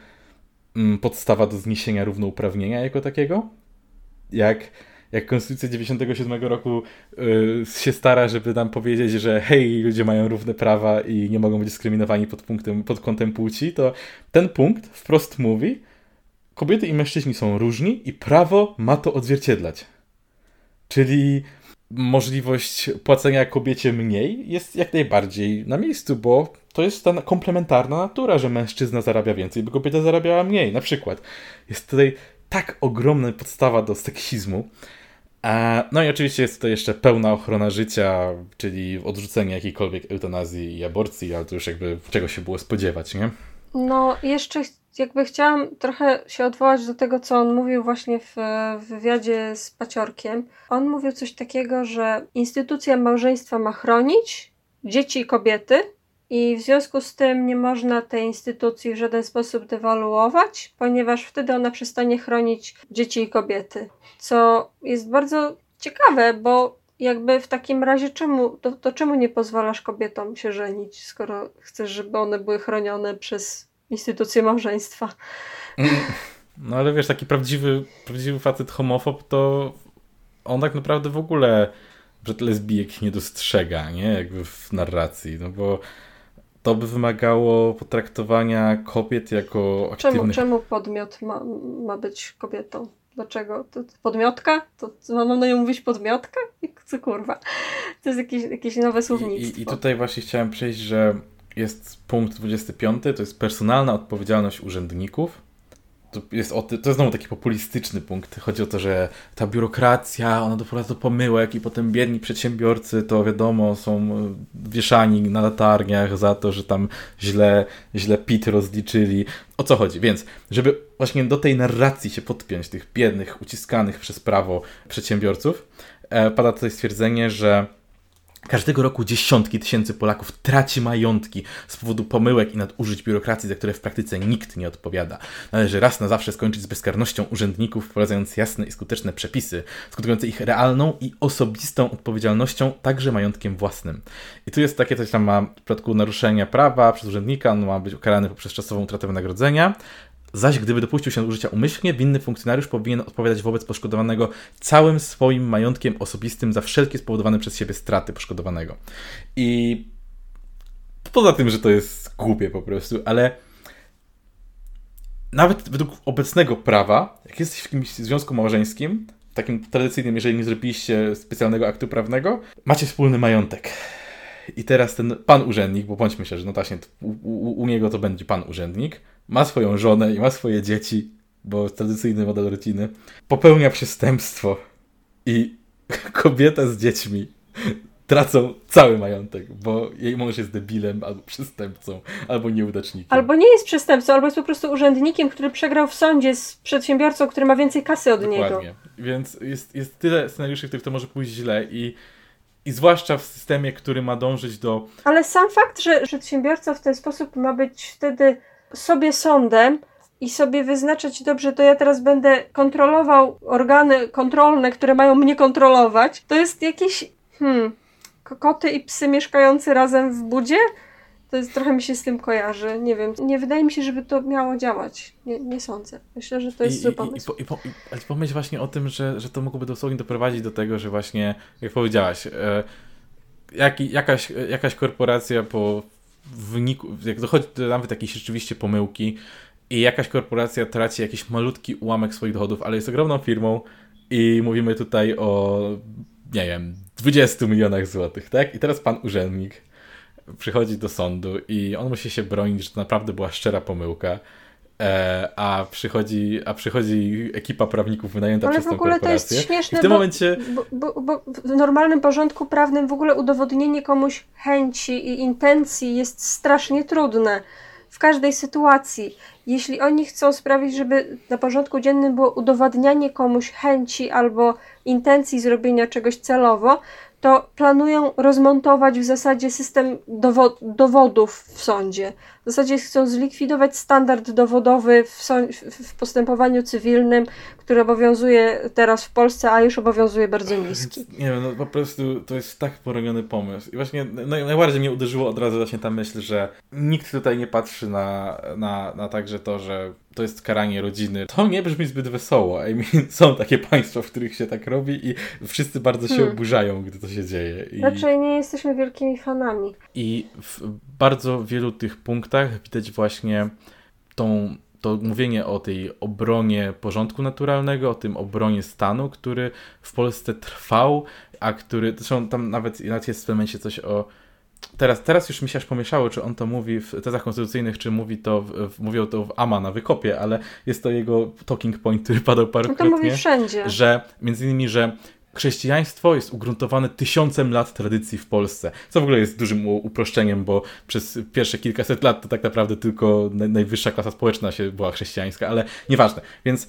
podstawa do zniesienia równouprawnienia jako takiego. Jak jak Konstytucja 97 roku y, się stara, żeby nam powiedzieć, że hej, ludzie mają równe prawa i nie mogą być dyskryminowani pod, punktem, pod kątem płci, to ten punkt wprost mówi, kobiety i mężczyźni są różni i prawo ma to odzwierciedlać. Czyli możliwość płacenia kobiecie mniej jest jak najbardziej na miejscu, bo to jest ta komplementarna natura, że mężczyzna zarabia więcej, by kobieta zarabiała mniej. Na przykład jest tutaj tak ogromna podstawa do seksizmu, no i oczywiście jest to jeszcze pełna ochrona życia, czyli odrzucenie jakiejkolwiek eutanazji i aborcji, ale to już jakby czego się było spodziewać, nie? No, jeszcze jakby chciałam trochę się odwołać do tego, co on mówił właśnie w wywiadzie z Paciorkiem. On mówił coś takiego, że instytucja małżeństwa ma chronić dzieci i kobiety, i w związku z tym nie można tej instytucji w żaden sposób dewaluować, ponieważ wtedy ona przestanie chronić dzieci i kobiety. Co jest bardzo ciekawe, bo jakby w takim razie czemu, to, to czemu nie pozwalasz kobietom się żenić, skoro chcesz, żeby one były chronione przez instytucję małżeństwa? No ale wiesz, taki prawdziwy, prawdziwy facet homofob to on tak naprawdę w ogóle przed lesbijek nie dostrzega, nie? Jakby w narracji, no bo to by wymagało potraktowania kobiet jako aktywnych... Czemu, czemu podmiot ma, ma być kobietą? Dlaczego? To, to podmiotka? To mam na nią mówić podmiotka? Co kurwa? To jest jakieś, jakieś nowe słownictwo. I, I tutaj właśnie chciałem przejść, że jest punkt 25, to jest personalna odpowiedzialność urzędników. To jest, o, to jest znowu taki populistyczny punkt. Chodzi o to, że ta biurokracja, ona doprowadza do pomyłek i potem biedni przedsiębiorcy, to wiadomo, są e, wieszani na latarniach za to, że tam źle, źle PIT rozliczyli. O co chodzi? Więc, żeby właśnie do tej narracji się podpiąć, tych biednych, uciskanych przez prawo przedsiębiorców, e, pada tutaj stwierdzenie, że Każdego roku dziesiątki tysięcy Polaków traci majątki z powodu pomyłek i nadużyć biurokracji, za które w praktyce nikt nie odpowiada. Należy raz na zawsze skończyć z bezkarnością urzędników, wprowadzając jasne i skuteczne przepisy, skutkujące ich realną i osobistą odpowiedzialnością, także majątkiem własnym. I tu jest takie coś tam ma w przypadku naruszenia prawa przez urzędnika, on ma być ukarany poprzez czasową utratę wynagrodzenia, Zaś gdyby dopuścił się nadużycia umyślnie, winny funkcjonariusz powinien odpowiadać wobec poszkodowanego całym swoim majątkiem osobistym za wszelkie spowodowane przez siebie straty poszkodowanego. I poza tym, że to jest głupie po prostu, ale nawet według obecnego prawa, jak jesteś w jakimś związku małżeńskim, takim tradycyjnym, jeżeli nie zrobiliście specjalnego aktu prawnego, macie wspólny majątek. I teraz ten pan urzędnik, bo bądźmy się, że no właśnie u, u, u niego to będzie pan urzędnik, ma swoją żonę i ma swoje dzieci, bo tradycyjny model rodziny, popełnia przestępstwo i kobieta z dziećmi tracą cały majątek, bo jej mąż jest debilem, albo przestępcą, albo nieudacznikiem. Albo nie jest przestępcą, albo jest po prostu urzędnikiem, który przegrał w sądzie z przedsiębiorcą, który ma więcej kasy od Dokładnie. niego. Więc jest, jest tyle scenariuszy, w których to może pójść źle i i zwłaszcza w systemie, który ma dążyć do. Ale sam fakt, że przedsiębiorca w ten sposób ma być wtedy sobie sądem i sobie wyznaczać dobrze, to ja teraz będę kontrolował organy kontrolne, które mają mnie kontrolować, to jest jakieś. Hmm, koty i psy mieszkający razem w budzie? To jest, trochę mi się z tym kojarzy. Nie wiem. Nie wydaje mi się, żeby to miało działać. Nie, nie sądzę. Myślę, że to jest I, zły pomysł. I, i, po, i, ale pomyśl właśnie o tym, że, że to mogłoby dosłownie doprowadzić do tego, że właśnie, jak powiedziałaś, e, jak, jakaś, jakaś korporacja po wyniku, jak dochodzi do nawet jakiejś rzeczywiście pomyłki i jakaś korporacja traci jakiś malutki ułamek swoich dochodów, ale jest ogromną firmą i mówimy tutaj o, nie wiem, 20 milionach złotych, tak? I teraz pan urzędnik przychodzi do sądu i on musi się bronić, że to naprawdę była szczera pomyłka. E, a, przychodzi, a przychodzi ekipa prawników wynajęta Ale przez tą korporację. to jest śmieszne, I w tym bo, momencie... Bo, bo, bo, w normalnym porządku prawnym w ogóle udowodnienie komuś chęci i intencji jest strasznie trudne w każdej sytuacji. Jeśli oni chcą sprawić, żeby na porządku dziennym było udowadnianie komuś chęci albo intencji zrobienia czegoś celowo, to planują rozmontować w zasadzie system dowo dowodów w sądzie. W zasadzie chcą zlikwidować standard dowodowy w, w, postępowaniu cywilnym, który obowiązuje teraz w Polsce, a już obowiązuje bardzo niski. Nie wiem, no po prostu to jest tak porobiony pomysł. I właśnie najbardziej mnie uderzyło od razu właśnie ta myśl, że nikt tutaj nie patrzy na, na, na także to, że to jest karanie rodziny. To nie brzmi zbyt wesoło. I mean, są takie państwa, w których się tak robi i wszyscy bardzo się hmm. oburzają, gdy to się dzieje. I... Raczej nie jesteśmy wielkimi fanami. I w bardzo wielu tych punktach widać właśnie tą to mówienie o tej obronie porządku naturalnego, o tym obronie stanu, który w Polsce trwał, a który, zresztą tam nawet, nawet jest w pewnym momencie coś o Teraz, teraz już mi się aż pomieszało, czy on to mówi w tezach konstytucyjnych, czy mówi to w, w, mówił to w AMA na wykopie, ale jest to jego talking point, który padał parokrotnie. No to mówi wszędzie. Że między innymi, że chrześcijaństwo jest ugruntowane tysiącem lat tradycji w Polsce, co w ogóle jest dużym uproszczeniem, bo przez pierwsze kilkaset lat to tak naprawdę tylko najwyższa klasa społeczna się była chrześcijańska, ale nieważne. Więc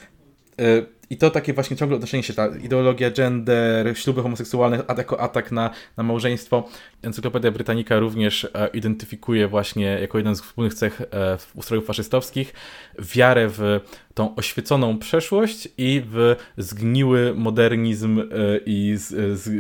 yy, i to takie właśnie ciągle odnoszenie się, ta ideologia gender, śluby homoseksualne jako atak na, na małżeństwo. Encyklopedia Britannica również e, identyfikuje właśnie jako jeden z wspólnych cech e, ustrojów faszystowskich wiarę w tą oświeconą przeszłość i w zgniły modernizm e, i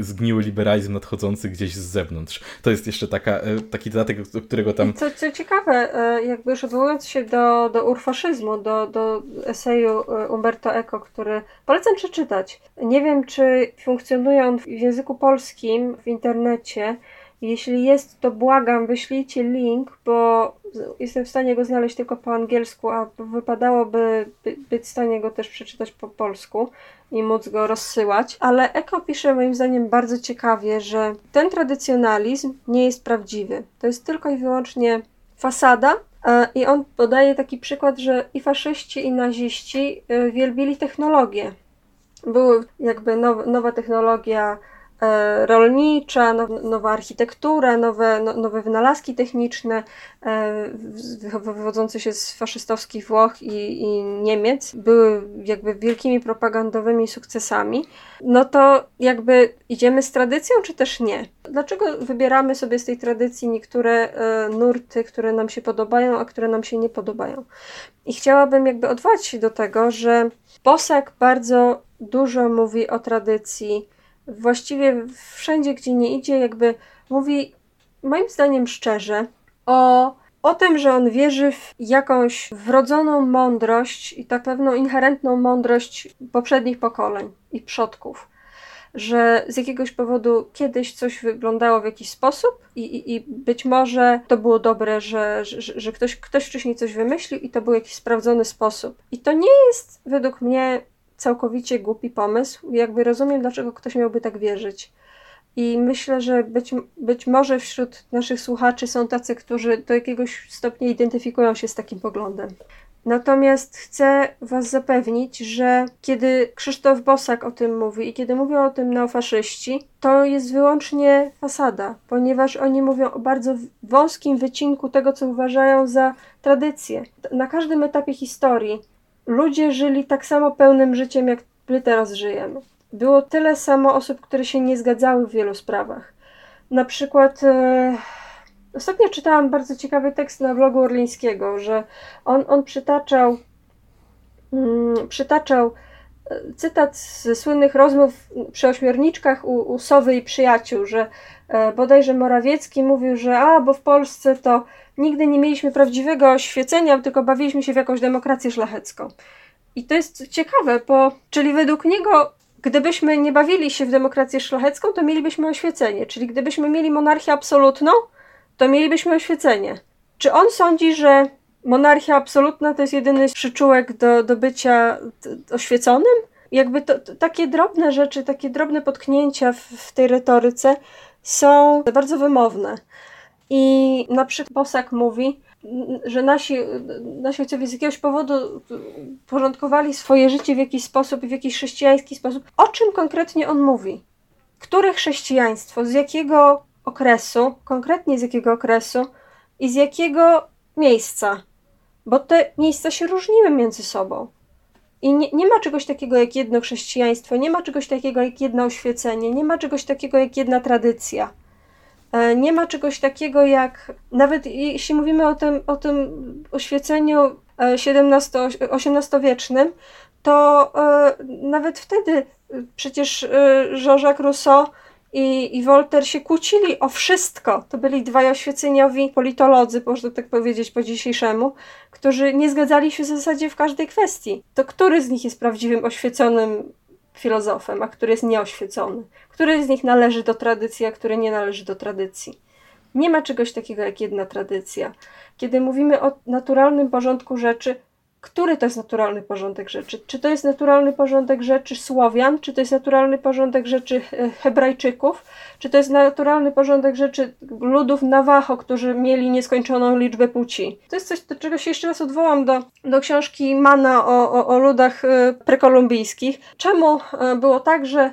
zgniły liberalizm nadchodzący gdzieś z zewnątrz. To jest jeszcze taka, taki dodatek, do którego tam... Co, co ciekawe, jakby już odwołując się do, do urfaszyzmu, do, do eseju Umberto Eco, który polecam przeczytać. Nie wiem, czy funkcjonuje on w języku polskim w internecie, jeśli jest, to błagam, wyślijcie link, bo jestem w stanie go znaleźć tylko po angielsku, a wypadałoby być w stanie go też przeczytać po polsku i móc go rozsyłać. Ale Eko pisze moim zdaniem bardzo ciekawie, że ten tradycjonalizm nie jest prawdziwy. To jest tylko i wyłącznie fasada, I on podaje taki przykład, że i faszyści, i naziści wielbili technologię. Były jakby now, nowa technologia E, rolnicza, nowa architektura, nowe, no, nowe wynalazki techniczne e, wywodzące się z faszystowskich Włoch i, i Niemiec były jakby wielkimi propagandowymi sukcesami, no to jakby idziemy z tradycją, czy też nie? Dlaczego wybieramy sobie z tej tradycji niektóre e, nurty, które nam się podobają, a które nam się nie podobają? I chciałabym jakby odwołać się do tego, że Bosak bardzo dużo mówi o tradycji, właściwie wszędzie, gdzie nie idzie, jakby mówi, moim zdaniem szczerze, o, o tym, że on wierzy w jakąś wrodzoną mądrość i tak pewną inherentną mądrość poprzednich pokoleń i przodków. Że z jakiegoś powodu kiedyś coś wyglądało w jakiś sposób i, i, i być może to było dobre, że, że, że ktoś, ktoś wcześniej coś wymyślił i to był jakiś sprawdzony sposób. I to nie jest według mnie całkowicie głupi pomysł. Jakby rozumiem, dlaczego ktoś miałby tak wierzyć. I myślę, że być, być może wśród naszych słuchaczy są tacy, którzy do jakiegoś stopnia identyfikują się z takim poglądem. Natomiast chcę Was zapewnić, że kiedy Krzysztof Bosak o tym mówi i kiedy mówią o tym neofaszyści, to jest wyłącznie fasada, ponieważ oni mówią o bardzo wąskim wycinku tego, co uważają za tradycję. Na każdym etapie historii ludzie żyli tak samo pełnym życiem, jak my teraz żyjemy. Było tyle samo osób, które się nie zgadzały w wielu sprawach. Na przykład e, ostatnio czytałam bardzo ciekawy tekst na blogu Orlińskiego, że on, on przytaczał, mm, przytaczał cytat ze słynnych rozmów przy ośmiorniczkach u, u Sowy i przyjaciół, że e, bodajże Morawiecki mówił, że a, bo w Polsce to nigdy nie mieliśmy prawdziwego oświecenia, tylko bawiliśmy się w jakąś demokrację szlachecką. I to jest ciekawe, bo czyli według niego, gdybyśmy nie bawili się w demokrację szlachecką, to mielibyśmy oświecenie. Czyli gdybyśmy mieli monarchię absolutną, to mielibyśmy oświecenie. Czy on sądzi, że monarchia absolutna to jest jedyny przyczółek do, do bycia oświeconym? Jakby to, to, takie drobne rzeczy, takie drobne potknięcia w, w tej retoryce są bardzo wymowne. I na przykład Bosak mówi, że nasi, nasi ojcowie z jakiegoś powodu porządkowali swoje życie w jakiś sposób i w jakiś chrześcijański sposób. O czym konkretnie on mówi? Które chrześcijaństwo, z jakiego okresu, konkretnie z jakiego okresu i z jakiego miejsca? Bo te miejsca się różniły między sobą. I nie, nie ma czegoś takiego jak jedno chrześcijaństwo, nie ma czegoś takiego jak jedno oświecenie, nie ma czegoś takiego jak jedna tradycja. E, nie ma czegoś takiego jak, nawet jeśli mówimy o tym, o tym oświeceniu XVII-XVIII-wiecznym, to e, nawet wtedy przecież e, Jean-Jacques Rousseau i, i Voltaire się kłócili o wszystko. To byli dwaj oświeceniowi politolodzy, można tak powiedzieć po dzisiejszemu, którzy nie zgadzali się w zasadzie w każdej kwestii. To który z nich jest prawdziwym oświeconym filozofem, a który jest nieoświecony? Który z nich należy do tradycji, a który nie należy do tradycji? Nie ma czegoś takiego jak jedna tradycja. Kiedy mówimy o naturalnym porządku rzeczy, który to jest naturalny porządek rzeczy? Czy to jest naturalny porządek rzeczy Słowian, czy to jest naturalny porządek rzeczy e, Hebrajczyków, czy to jest naturalny porządek rzeczy ludów Navajo, którzy mieli nieskończoną liczbę płci? To jest coś, do czego się jeszcze raz odwołam do, do książki Mana o, o, o ludach e, prekolumbijskich. Czemu e, było tak, że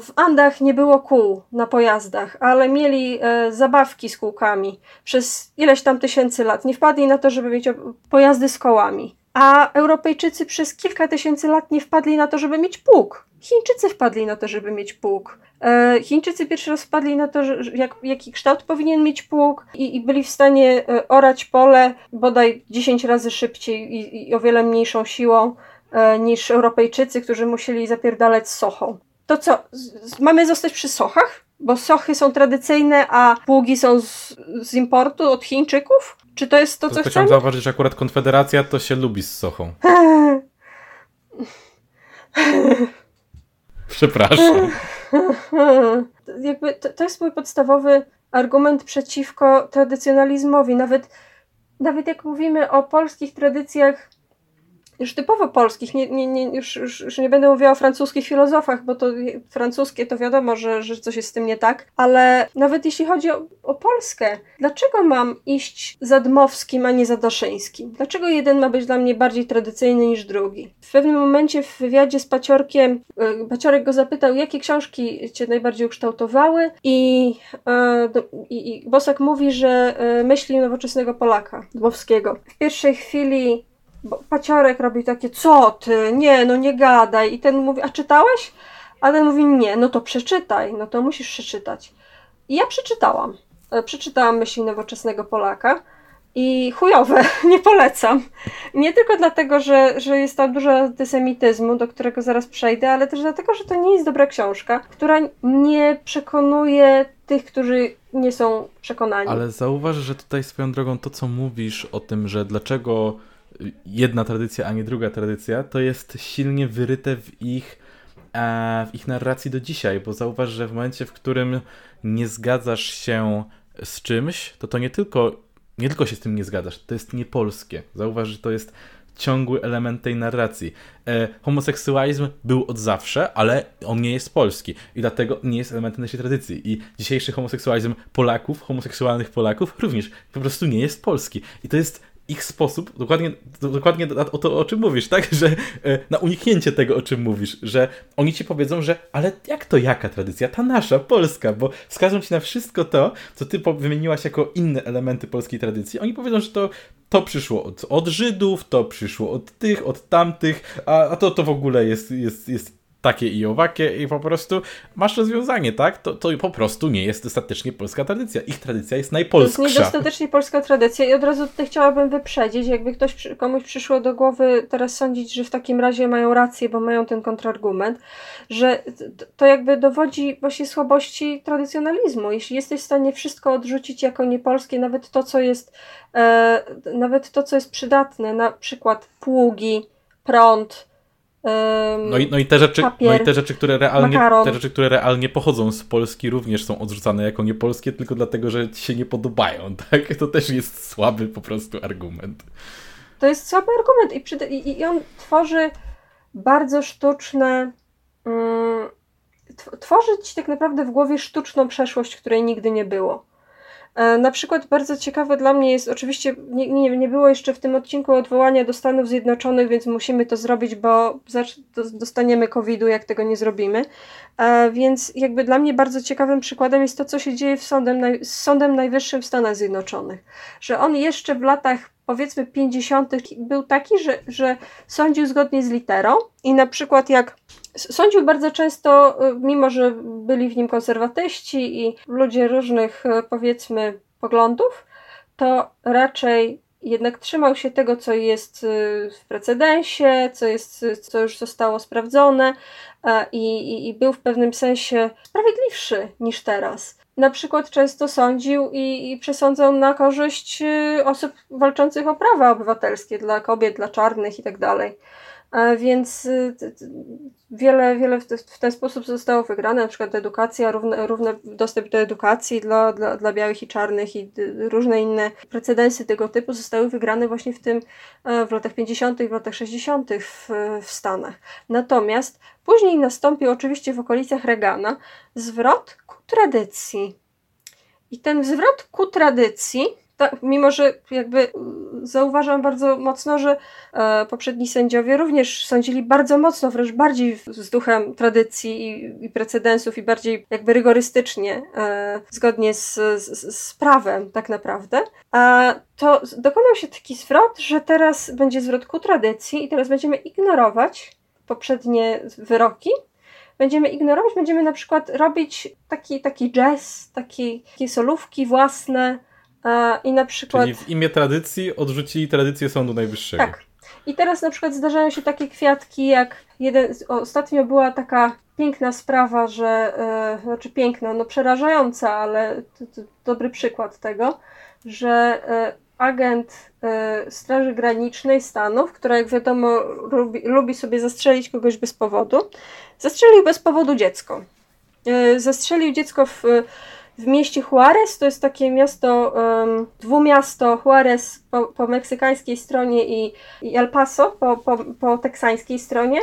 w Andach nie było kół na pojazdach, ale mieli zabawki z kółkami przez ileś tam tysięcy lat. Nie wpadli na to, żeby mieć pojazdy z kołami. A Europejczycy przez kilka tysięcy lat nie wpadli na to, żeby mieć pług. Chińczycy wpadli na to, żeby mieć pług. E, Chińczycy pierwszy raz wpadli na to, jak, jaki kształt powinien mieć pług i, i byli w stanie e, orać pole bodaj 10 razy szybciej i, i o wiele mniejszą siłą e, niż Europejczycy, którzy musieli zapierdalać sochą. To co, z, mamy zostać przy sochach? Bo sochy są tradycyjne, a pługi są z, z importu od Chińczyków? Czy to jest to, co chcemy? Chciałem zauważyć, że akurat Konfederacja to się lubi z Sochą. Przepraszam. Jakby to, to jest mój podstawowy argument przeciwko tradycjonalizmowi. Nawet, nawet jak mówimy o polskich tradycjach już typowo polskich, nie, nie, nie, już, już, nie będę mówiła o francuskich filozofach, bo to francuskie to wiadomo, że, że coś jest z tym nie tak, ale nawet jeśli chodzi o, o Polskę, dlaczego mam iść za Dmowskim, a nie za Daszyńskim? Dlaczego jeden ma być dla mnie bardziej tradycyjny niż drugi? W pewnym momencie w wywiadzie z Paciorkiem, e, Paciorek go zapytał, jakie książki cię najbardziej ukształtowały i, e, i, i Bosak mówi, że e, myśli nowoczesnego Polaka, Dmowskiego. W pierwszej chwili paciorek robi takie, co ty, nie, no nie gadaj. I ten mówi, a czytałeś? A ten mówi, nie, no to przeczytaj, no to musisz przeczytać. I ja przeczytałam. E, przeczytałam myśli nowoczesnego Polaka i chujowe, nie polecam. Nie tylko dlatego, że, że jest tam dużo antysemityzmu, do którego zaraz przejdę, ale też dlatego, że to nie jest dobra książka, która nie przekonuje tych, którzy nie są przekonani. Ale zauważ, że tutaj swoją drogą to, co mówisz o tym, że dlaczego jedna tradycja, a nie druga tradycja, to jest silnie wyryte w ich, e, w ich narracji do dzisiaj, bo zauważ, że w momencie, w którym nie zgadzasz się z czymś, to to nie tylko, nie tylko się z tym nie zgadzasz, to jest niepolskie. Zauważ, że to jest ciągły element tej narracji. E, homoseksualizm był od zawsze, ale on nie jest polski i dlatego nie jest elementem naszej tradycji. I dzisiejszy homoseksualizm Polaków, homoseksualnych Polaków również po prostu nie jest polski. I to jest ich sposób, dokładnie, dokładnie o to, o czym mówisz, tak? Że e, na uniknięcie tego, o czym mówisz, że oni ci powiedzą, że ale jak to jaka tradycja? Ta nasza, polska, bo wskażą ci na wszystko to, co ty wymieniłaś jako inne elementy polskiej tradycji. Oni powiedzą, że to, to przyszło od, od Żydów, to przyszło od tych, od tamtych, a, a to, to w ogóle jest, jest, jest takie i owakie i po prostu masz rozwiązanie, tak? To, to po prostu nie jest dostatecznie polska tradycja. Ich tradycja jest najpolsksza. To jest niedostatecznie polska tradycja i od razu tutaj chciałabym wyprzedzić, jakby ktoś, komuś przyszło do głowy teraz sądzić, że w takim razie mają rację, bo mają ten kontrargument, że to jakby dowodzi właśnie słabości tradycjonalizmu. Jeśli jesteś w stanie wszystko odrzucić jako niepolskie, nawet to, co jest e, nawet to, co jest przydatne, na przykład pługi, prąd, no i, no i te rzeczy, papier, no i te rzeczy, które realnie, te rzeczy, które realnie pochodzą z Polski, również są odrzucane jako niepolskie, tylko dlatego, że ci się nie podobają, tak? To też jest słaby po prostu argument. To jest słaby argument i, przy, i, i on tworzy bardzo sztuczne. Mm, tworzy ci tak naprawdę w głowie sztuczną przeszłość, której nigdy nie było. E, na przykład bardzo ciekawe dla mnie jest, oczywiście nie, nie, nie było jeszcze w tym odcinku odwołania do Stanów Zjednoczonych, więc musimy to zrobić, bo dostaniemy COVID-u, jak tego nie zrobimy. E, więc jakby dla mnie bardzo ciekawym przykładem jest to, co się dzieje w sądem, z Sądem Najwyższym w Stanach Zjednoczonych. Że on jeszcze w latach powiedzmy 50. był taki, że, że sądził zgodnie z literą i na przykład jak Sądził bardzo często, y, mimo że byli w nim konserwatyści i ludzie różnych, y, powiedzmy, poglądów, to raczej jednak trzymał się tego, co jest y, w precedensie, co, jest, co już zostało sprawdzone i, i, i był w pewnym sensie sprawiedliwszy niż teraz. Na przykład często sądził i, i przesądzał na korzyść osób walczących o prawa obywatelskie dla kobiet, dla czarnych itd. Więc y, wiele, wiele w ten sposób zostało wygrane, na przykład edukacja, równy, równy dostęp do edukacji dla, dla, dla białych i czarnych i różne inne precedensy tego typu zostały wygrane właśnie w tym e, w latach 50., w latach 60. W, w Stanach. Natomiast później nastąpił oczywiście w okolicach Reagana zwrot ku tradycji. I ten zwrot ku tradycji mimo że jakby zauważam bardzo mocno, że e, poprzedni sędziowie również sądzili bardzo mocno, wręcz bardziej z duchem tradycji i, i precedensów i bardziej jakby rygorystycznie, e, zgodnie z, z, z prawem tak naprawdę. A to dokonał się taki zwrot, że teraz będzie zwrot ku tradycji i teraz będziemy ignorować poprzednie wyroki będziemy ignorować, będziemy na przykład robić taki, taki jazz, taki, takie solówki własne, i na przykład... Czyli w imię tradycji odrzucili tradycję Sądu Najwyższego. Tak. I teraz na przykład zdarzają się takie kwiatki, jak jeden, ostatnio była taka piękna sprawa, że, e, znaczy piękna, no przerażająca, ale to, to dobry przykład tego, że e, agent e, Straży Granicznej Stanów, która jak wiadomo lubi, lubi sobie zastrzelić kogoś bez powodu, zastrzelił bez powodu dziecko. Zastrzelił dziecko w w mieście Juarez, to jest takie miasto, um, dwumiasto Juarez po, po meksykańskiej stronie i, i El Paso po, po, po teksańskiej stronie,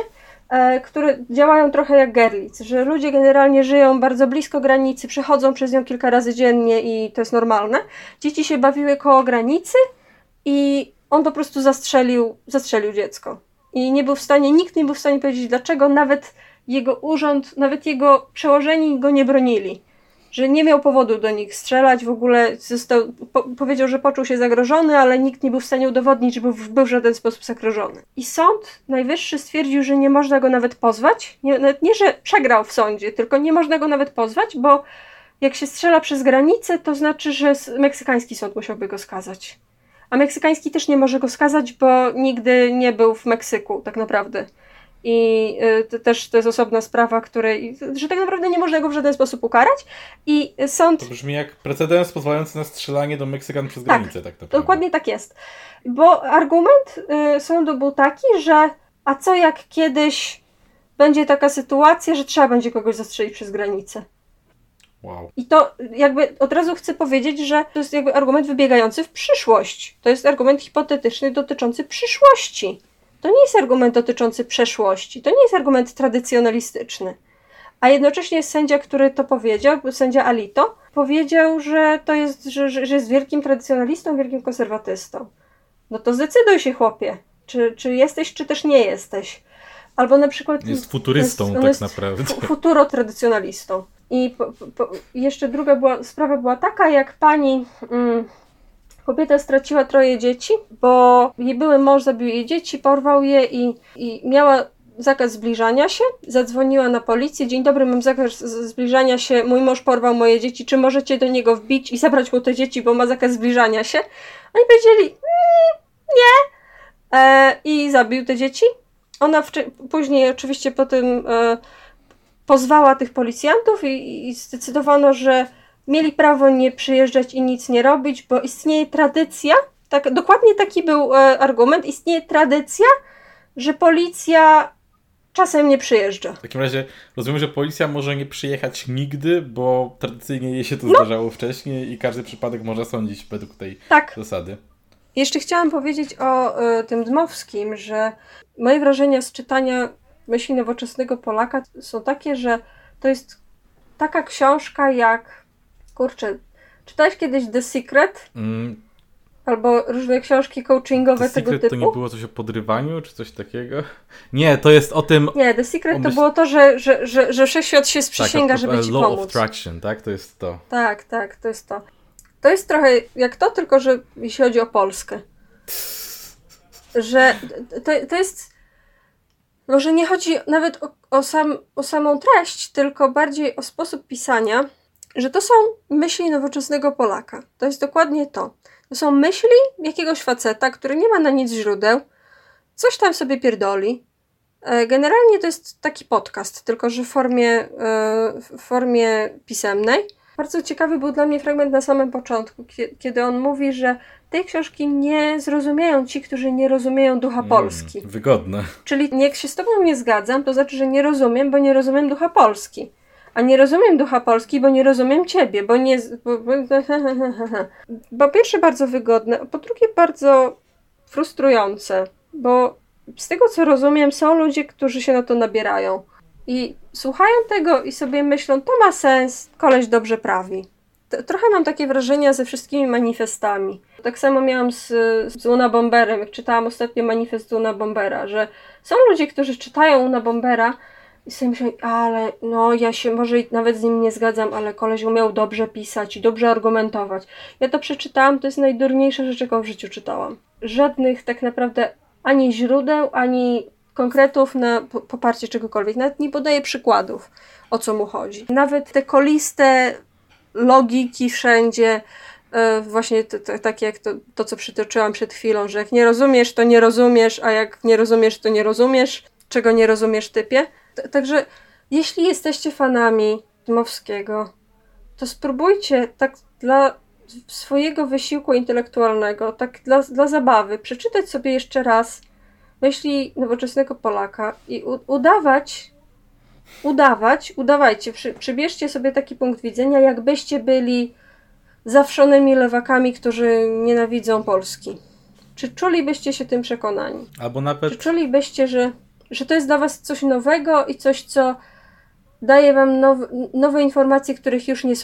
e, które działają trochę jak Gerlitz, że ludzie generalnie żyją bardzo blisko granicy, przechodzą przez nią kilka razy dziennie i to jest normalne. Dzieci się bawiły koło granicy i on po prostu zastrzelił, zastrzelił dziecko. I nie był w stanie, nikt nie był w stanie powiedzieć dlaczego, nawet jego urząd, nawet jego przełożeni go nie bronili. Że nie miał powodu do nich strzelać, w ogóle został, po, powiedział, że poczuł się zagrożony, ale nikt nie był w stanie udowodnić, że był, był w żaden sposób zagrożony. I sąd najwyższy stwierdził, że nie można go nawet pozwać. Nie, nawet nie, że przegrał w sądzie, tylko nie można go nawet pozwać, bo jak się strzela przez granicę, to znaczy, że meksykański sąd musiałby go skazać. A meksykański też nie może go skazać, bo nigdy nie był w Meksyku, tak naprawdę. I y, to też to jest osobna sprawa, której, że tak naprawdę nie można go w żaden sposób ukarać. I sąd. To brzmi jak precedens pozwalający na strzelanie do Meksykan przez tak, granicę, tak naprawdę. Dokładnie tak jest. Bo argument y, sądu był taki, że a co jak kiedyś będzie taka sytuacja, że trzeba będzie kogoś zastrzelić przez granicę. Wow. I to jakby od razu chcę powiedzieć, że to jest jakby argument wybiegający w przyszłość. To jest argument hipotetyczny dotyczący przyszłości. To nie jest argument dotyczący przeszłości. To nie jest argument tradycjonalistyczny. A jednocześnie sędzia, który to powiedział, sędzia Alito, powiedział, że to jest, że, że jest wielkim tradycjonalistą, wielkim konserwatystą. No to zdecyduj się, chłopie. Czy, czy jesteś, czy też nie jesteś. Albo na przykład. Jest futurystą, jest, tak jest naprawdę. Futurotradycjonalistą. I po, po, jeszcze druga była, sprawa była taka, jak pani mm, kobieta straciła troje dzieci, bo jej były mąż zabił jej dzieci, porwał je i, i miała zakaz zbliżania się. Zadzwoniła na policję. Dzień dobry, mam zakaz zbliżania się. Mój mąż porwał moje dzieci. Czy możecie do niego wbić i zabrać mu te dzieci, bo ma zakaz zbliżania się? Oni powiedzieli, mm, nie. E, I zabił te dzieci. Ona później oczywiście po tym e, pozwała tych policjantów i, i zdecydowano, że mieli prawo nie przyjeżdżać i nic nie robić, bo istnieje tradycja, tak, dokładnie taki był e, argument, istnieje tradycja, że policja czasem nie przyjeżdża. W takim razie rozumiem, że policja może nie przyjechać nigdy, bo tradycyjnie jej się to no. zdarzało wcześniej i każdy przypadek można sądzić według tej tak. zasady. Jeszcze chciałam powiedzieć o y, tym Dmowskim, że moje wrażenia z czytania myśli nowoczesnego Polaka są takie, że to jest taka książka jak, kurczę, czytałeś kiedyś The Secret? Mm. Albo różne książki coachingowe The tego Secret typu. to nie było coś o podrywaniu, czy coś takiego? Nie, to jest o tym... Nie, The Secret myśl... to było to, że, że, że, że wszechświat się sprzysięga, tak, żeby ci law pomóc. Law of Attraction, tak? To jest to. Tak, tak, to jest to. To jest trochę jak to, tylko że jeśli chodzi o Polskę. Że to, to jest może nie chodzi nawet o, o, sam, o samą treść, tylko bardziej o sposób pisania, że to są myśli nowoczesnego Polaka. To jest dokładnie to. To są myśli jakiegoś faceta, który nie ma na nic źródeł, coś tam sobie pierdoli. E, generalnie to jest taki podcast, tylko że w formie, e, w formie pisemnej. Bardzo ciekawy był dla mnie fragment na samym początku, kiedy on mówi, że tej książki nie zrozumieją ci, którzy nie rozumieją ducha mm, Polski. Mm, wygodne. Czyli jak się z tobą nie zgadzam, to znaczy, że nie rozumiem, bo nie rozumiem ducha Polski. A nie rozumiem ducha Polski, bo nie rozumiem ciebie, bo nie. Bo, bo, po pierwsze, bardzo wygodne, po drugie, bardzo frustrujące, bo z tego co rozumiem, są ludzie, którzy się na to nabierają. I słuchają tego i sobie myślą, to ma sens, koleś dobrze prawi. Trochę mam takie wrażenia ze wszystkimi manifestami. Tak samo miałam z, z Una Bomberem, jak czytałam ostatnio manifest Una Bombera, że są ludzie, którzy czytają Una Bombera i sobie myślą, ale no ja się może nawet z nim nie zgadzam, ale koleś umiał dobrze pisać i dobrze argumentować. Ja to przeczytałam, to jest najdurniejsza rzecz, jaką w życiu czytałam. Żadnych tak naprawdę ani źródeł, ani konkretów na poparcie czegokolwiek. Nawet nie podaję przykładów, o co mu chodzi. Nawet te koliste logiki wszędzie, e, właśnie takie jak to, to, co przytoczyłam przed chwilą, że jak nie rozumiesz, to nie rozumiesz, a jak nie rozumiesz, to nie rozumiesz, czego nie rozumiesz typie. Także jeśli jesteście fanami Dmowskiego, to spróbujcie tak dla swojego wysiłku intelektualnego, tak dla, dla zabawy, przeczytać sobie jeszcze raz myśli nowoczesnego Polaka i u, udawać, udawać, udawajcie, przy, przybierzcie sobie taki punkt widzenia, jakbyście byli zawszonymi lewakami, którzy nienawidzą Polski. Czy czulibyście się tym przekonani? Albo nawet... Czy czulibyście, że, że to jest dla was coś nowego i coś, co daje wam nowe, nowe informacje, których już, nie,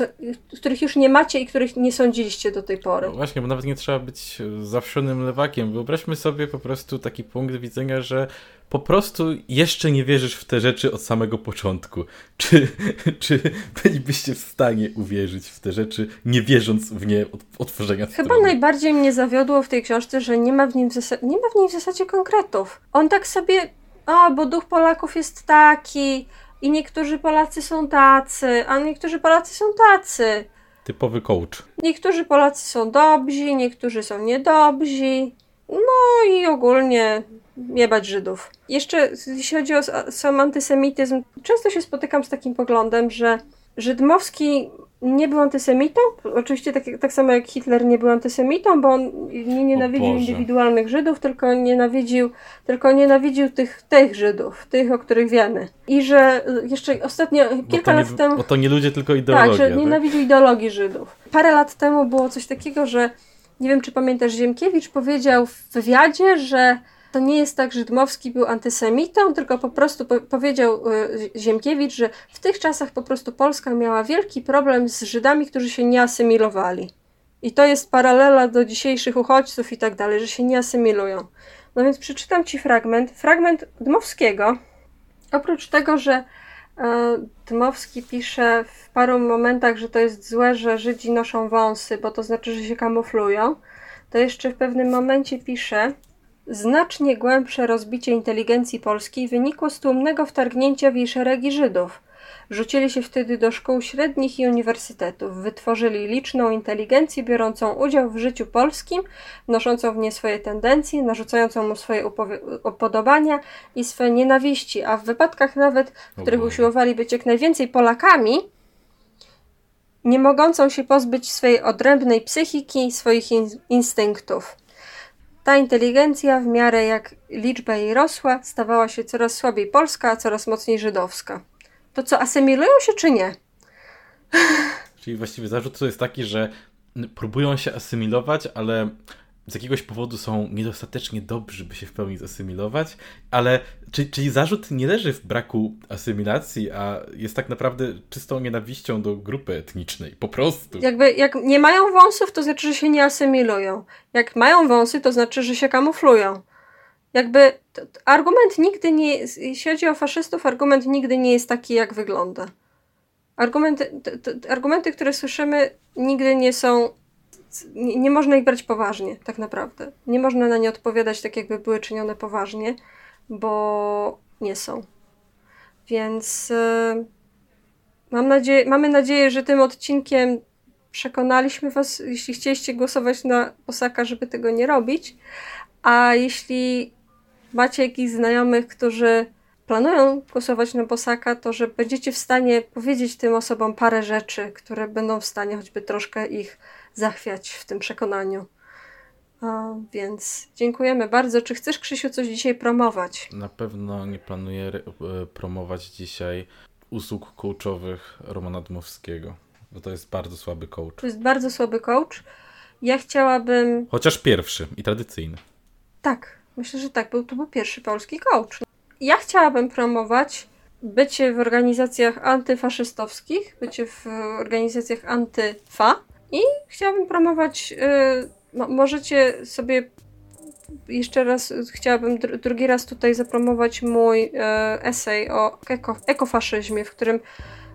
których już nie macie i których nie sądziliście do tej pory. No właśnie, bo nawet nie trzeba być zawszonym lewakiem. Wyobraźmy sobie po prostu taki punkt widzenia, że po prostu jeszcze nie wierzysz w te rzeczy od samego początku. Czy, czy bylibyście w stanie uwierzyć w te rzeczy, nie wierząc w nie od otworzenia Chyba strony? najbardziej mnie zawiodło w tej książce, że nie ma w, nim nie ma w niej w zasadzie konkretów. On tak sobie, a bo duch Polaków jest taki, i niektórzy Polacy są tacy, a niektórzy Polacy są tacy. Typowy coach. Niektórzy Polacy są dobrzy, niektórzy są niedobrzy. No i ogólnie jebać Żydów. Jeszcze jeśli chodzi o sam antysemityzm, często się spotykam z takim poglądem, że Żydmowski nie był antysemitą. Oczywiście tak, tak samo jak Hitler nie był antysemitą, bo on nie nienawidził indywidualnych Żydów, tylko nienawidził, tylko nienawidził tych, tych Żydów, tych, o których wiemy. I że jeszcze ostatnio, kilka lat nie, temu... Bo to nie ludzie, tylko ideologia. Tak, że tak? nienawidził ideologii Żydów. Parę lat temu było coś takiego, że nie wiem, czy pamiętasz, Ziemkiewicz powiedział w wywiadzie, że to nie jest tak, że Dmowski był antysemitą, tylko po prostu po powiedział y, Ziemkiewicz, że w tych czasach po prostu Polska miała wielki problem z Żydami, którzy się nie asymilowali. I to jest paralela do dzisiejszych uchodźców i tak dalej, że się nie asymilują. No więc przeczytam Ci fragment. Fragment Dmowskiego. Oprócz tego, że y, Dmowski pisze w paru momentach, że to jest złe, że Żydzi noszą wąsy, bo to znaczy, że się kamuflują, to jeszcze w pewnym momencie pisze, Znacznie głębsze rozbicie inteligencji polskiej wynikło z tłumnego wtargnięcia w jej szeregi Żydów. Rzucili się wtedy do szkół średnich i uniwersytetów, wytworzyli liczną inteligencję biorącą udział w życiu polskim, noszącą w nie swoje tendencje, narzucającą mu swoje upodobania i swoje nienawiści, a w wypadkach nawet, w których usiłowali być jak najwięcej Polakami, nie mogącą się pozbyć swojej odrębnej psychiki, swoich in instynktów. Ta inteligencja, w miarę jak liczba jej rosła, stawała się coraz słabiej polska, a coraz mocniej żydowska. To co, asymilują się czy nie? Czyli właściwie zarzut jest taki, że próbują się asymilować, ale z jakiegoś powodu są niedostatecznie dobrzy, by się w pełni zasymilować, ale czyli, czyli zarzut nie leży w braku asymilacji, a jest tak naprawdę czystą nienawiścią do grupy etnicznej, po prostu. Jakby jak nie mają wąsów, to znaczy, że się nie asymilują. Jak mają wąsy, to znaczy, że się kamuflują. Jakby to, to argument nigdy nie, jeśli chodzi o faszystów, argument nigdy nie jest taki, jak wygląda. Argumenty, argumenty, które słyszymy, nigdy nie są nie, nie, można ich brać poważnie, tak naprawdę. Nie można na nie odpowiadać tak, jakby były czynione poważnie, bo nie są. Więc yy, mam nadzieję, mamy nadzieję, że tym odcinkiem przekonaliśmy Was, jeśli chcieliście głosować na Osaka, żeby tego nie robić. A jeśli macie jakichś znajomych, którzy planują głosować na Bosaka, to że będziecie w stanie powiedzieć tym osobom parę rzeczy, które będą w stanie choćby troszkę ich zachwiać w tym przekonaniu. A, więc dziękujemy bardzo. Czy chcesz, Krzysiu, coś dzisiaj promować? Na pewno nie planuję e, promować dzisiaj usług coachowych Romana Dmowskiego, bo to jest bardzo słaby coach. To jest bardzo słaby coach. Ja chciałabym... Chociaż pierwszy i tradycyjny. Tak, myślę, że tak. Był, to był pierwszy polski coach. Ja chciałabym promować bycie w organizacjach antyfaszystowskich, bycie w organizacjach antyfa, i chciałabym promować, yy, możecie sobie jeszcze raz, chciałabym dr drugi raz tutaj zapromować mój yy, esej o eko ekofaszyzmie, w którym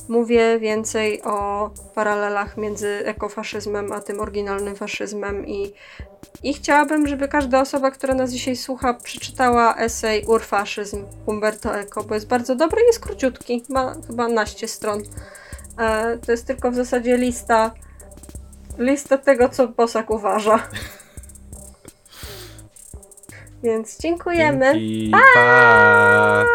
mówię więcej o paralelach między ekofaszyzmem a tym oryginalnym faszyzmem i, i chciałabym, żeby każda osoba, która nas dzisiaj słucha, przeczytała esej Urfaszyzm Umberto Eco, bo jest bardzo dobry i jest króciutki, ma chyba naście stron. E, to jest tylko w zasadzie lista listę tego, co Bosak uważa. Więc dziękujemy. Dzięki, pa! pa!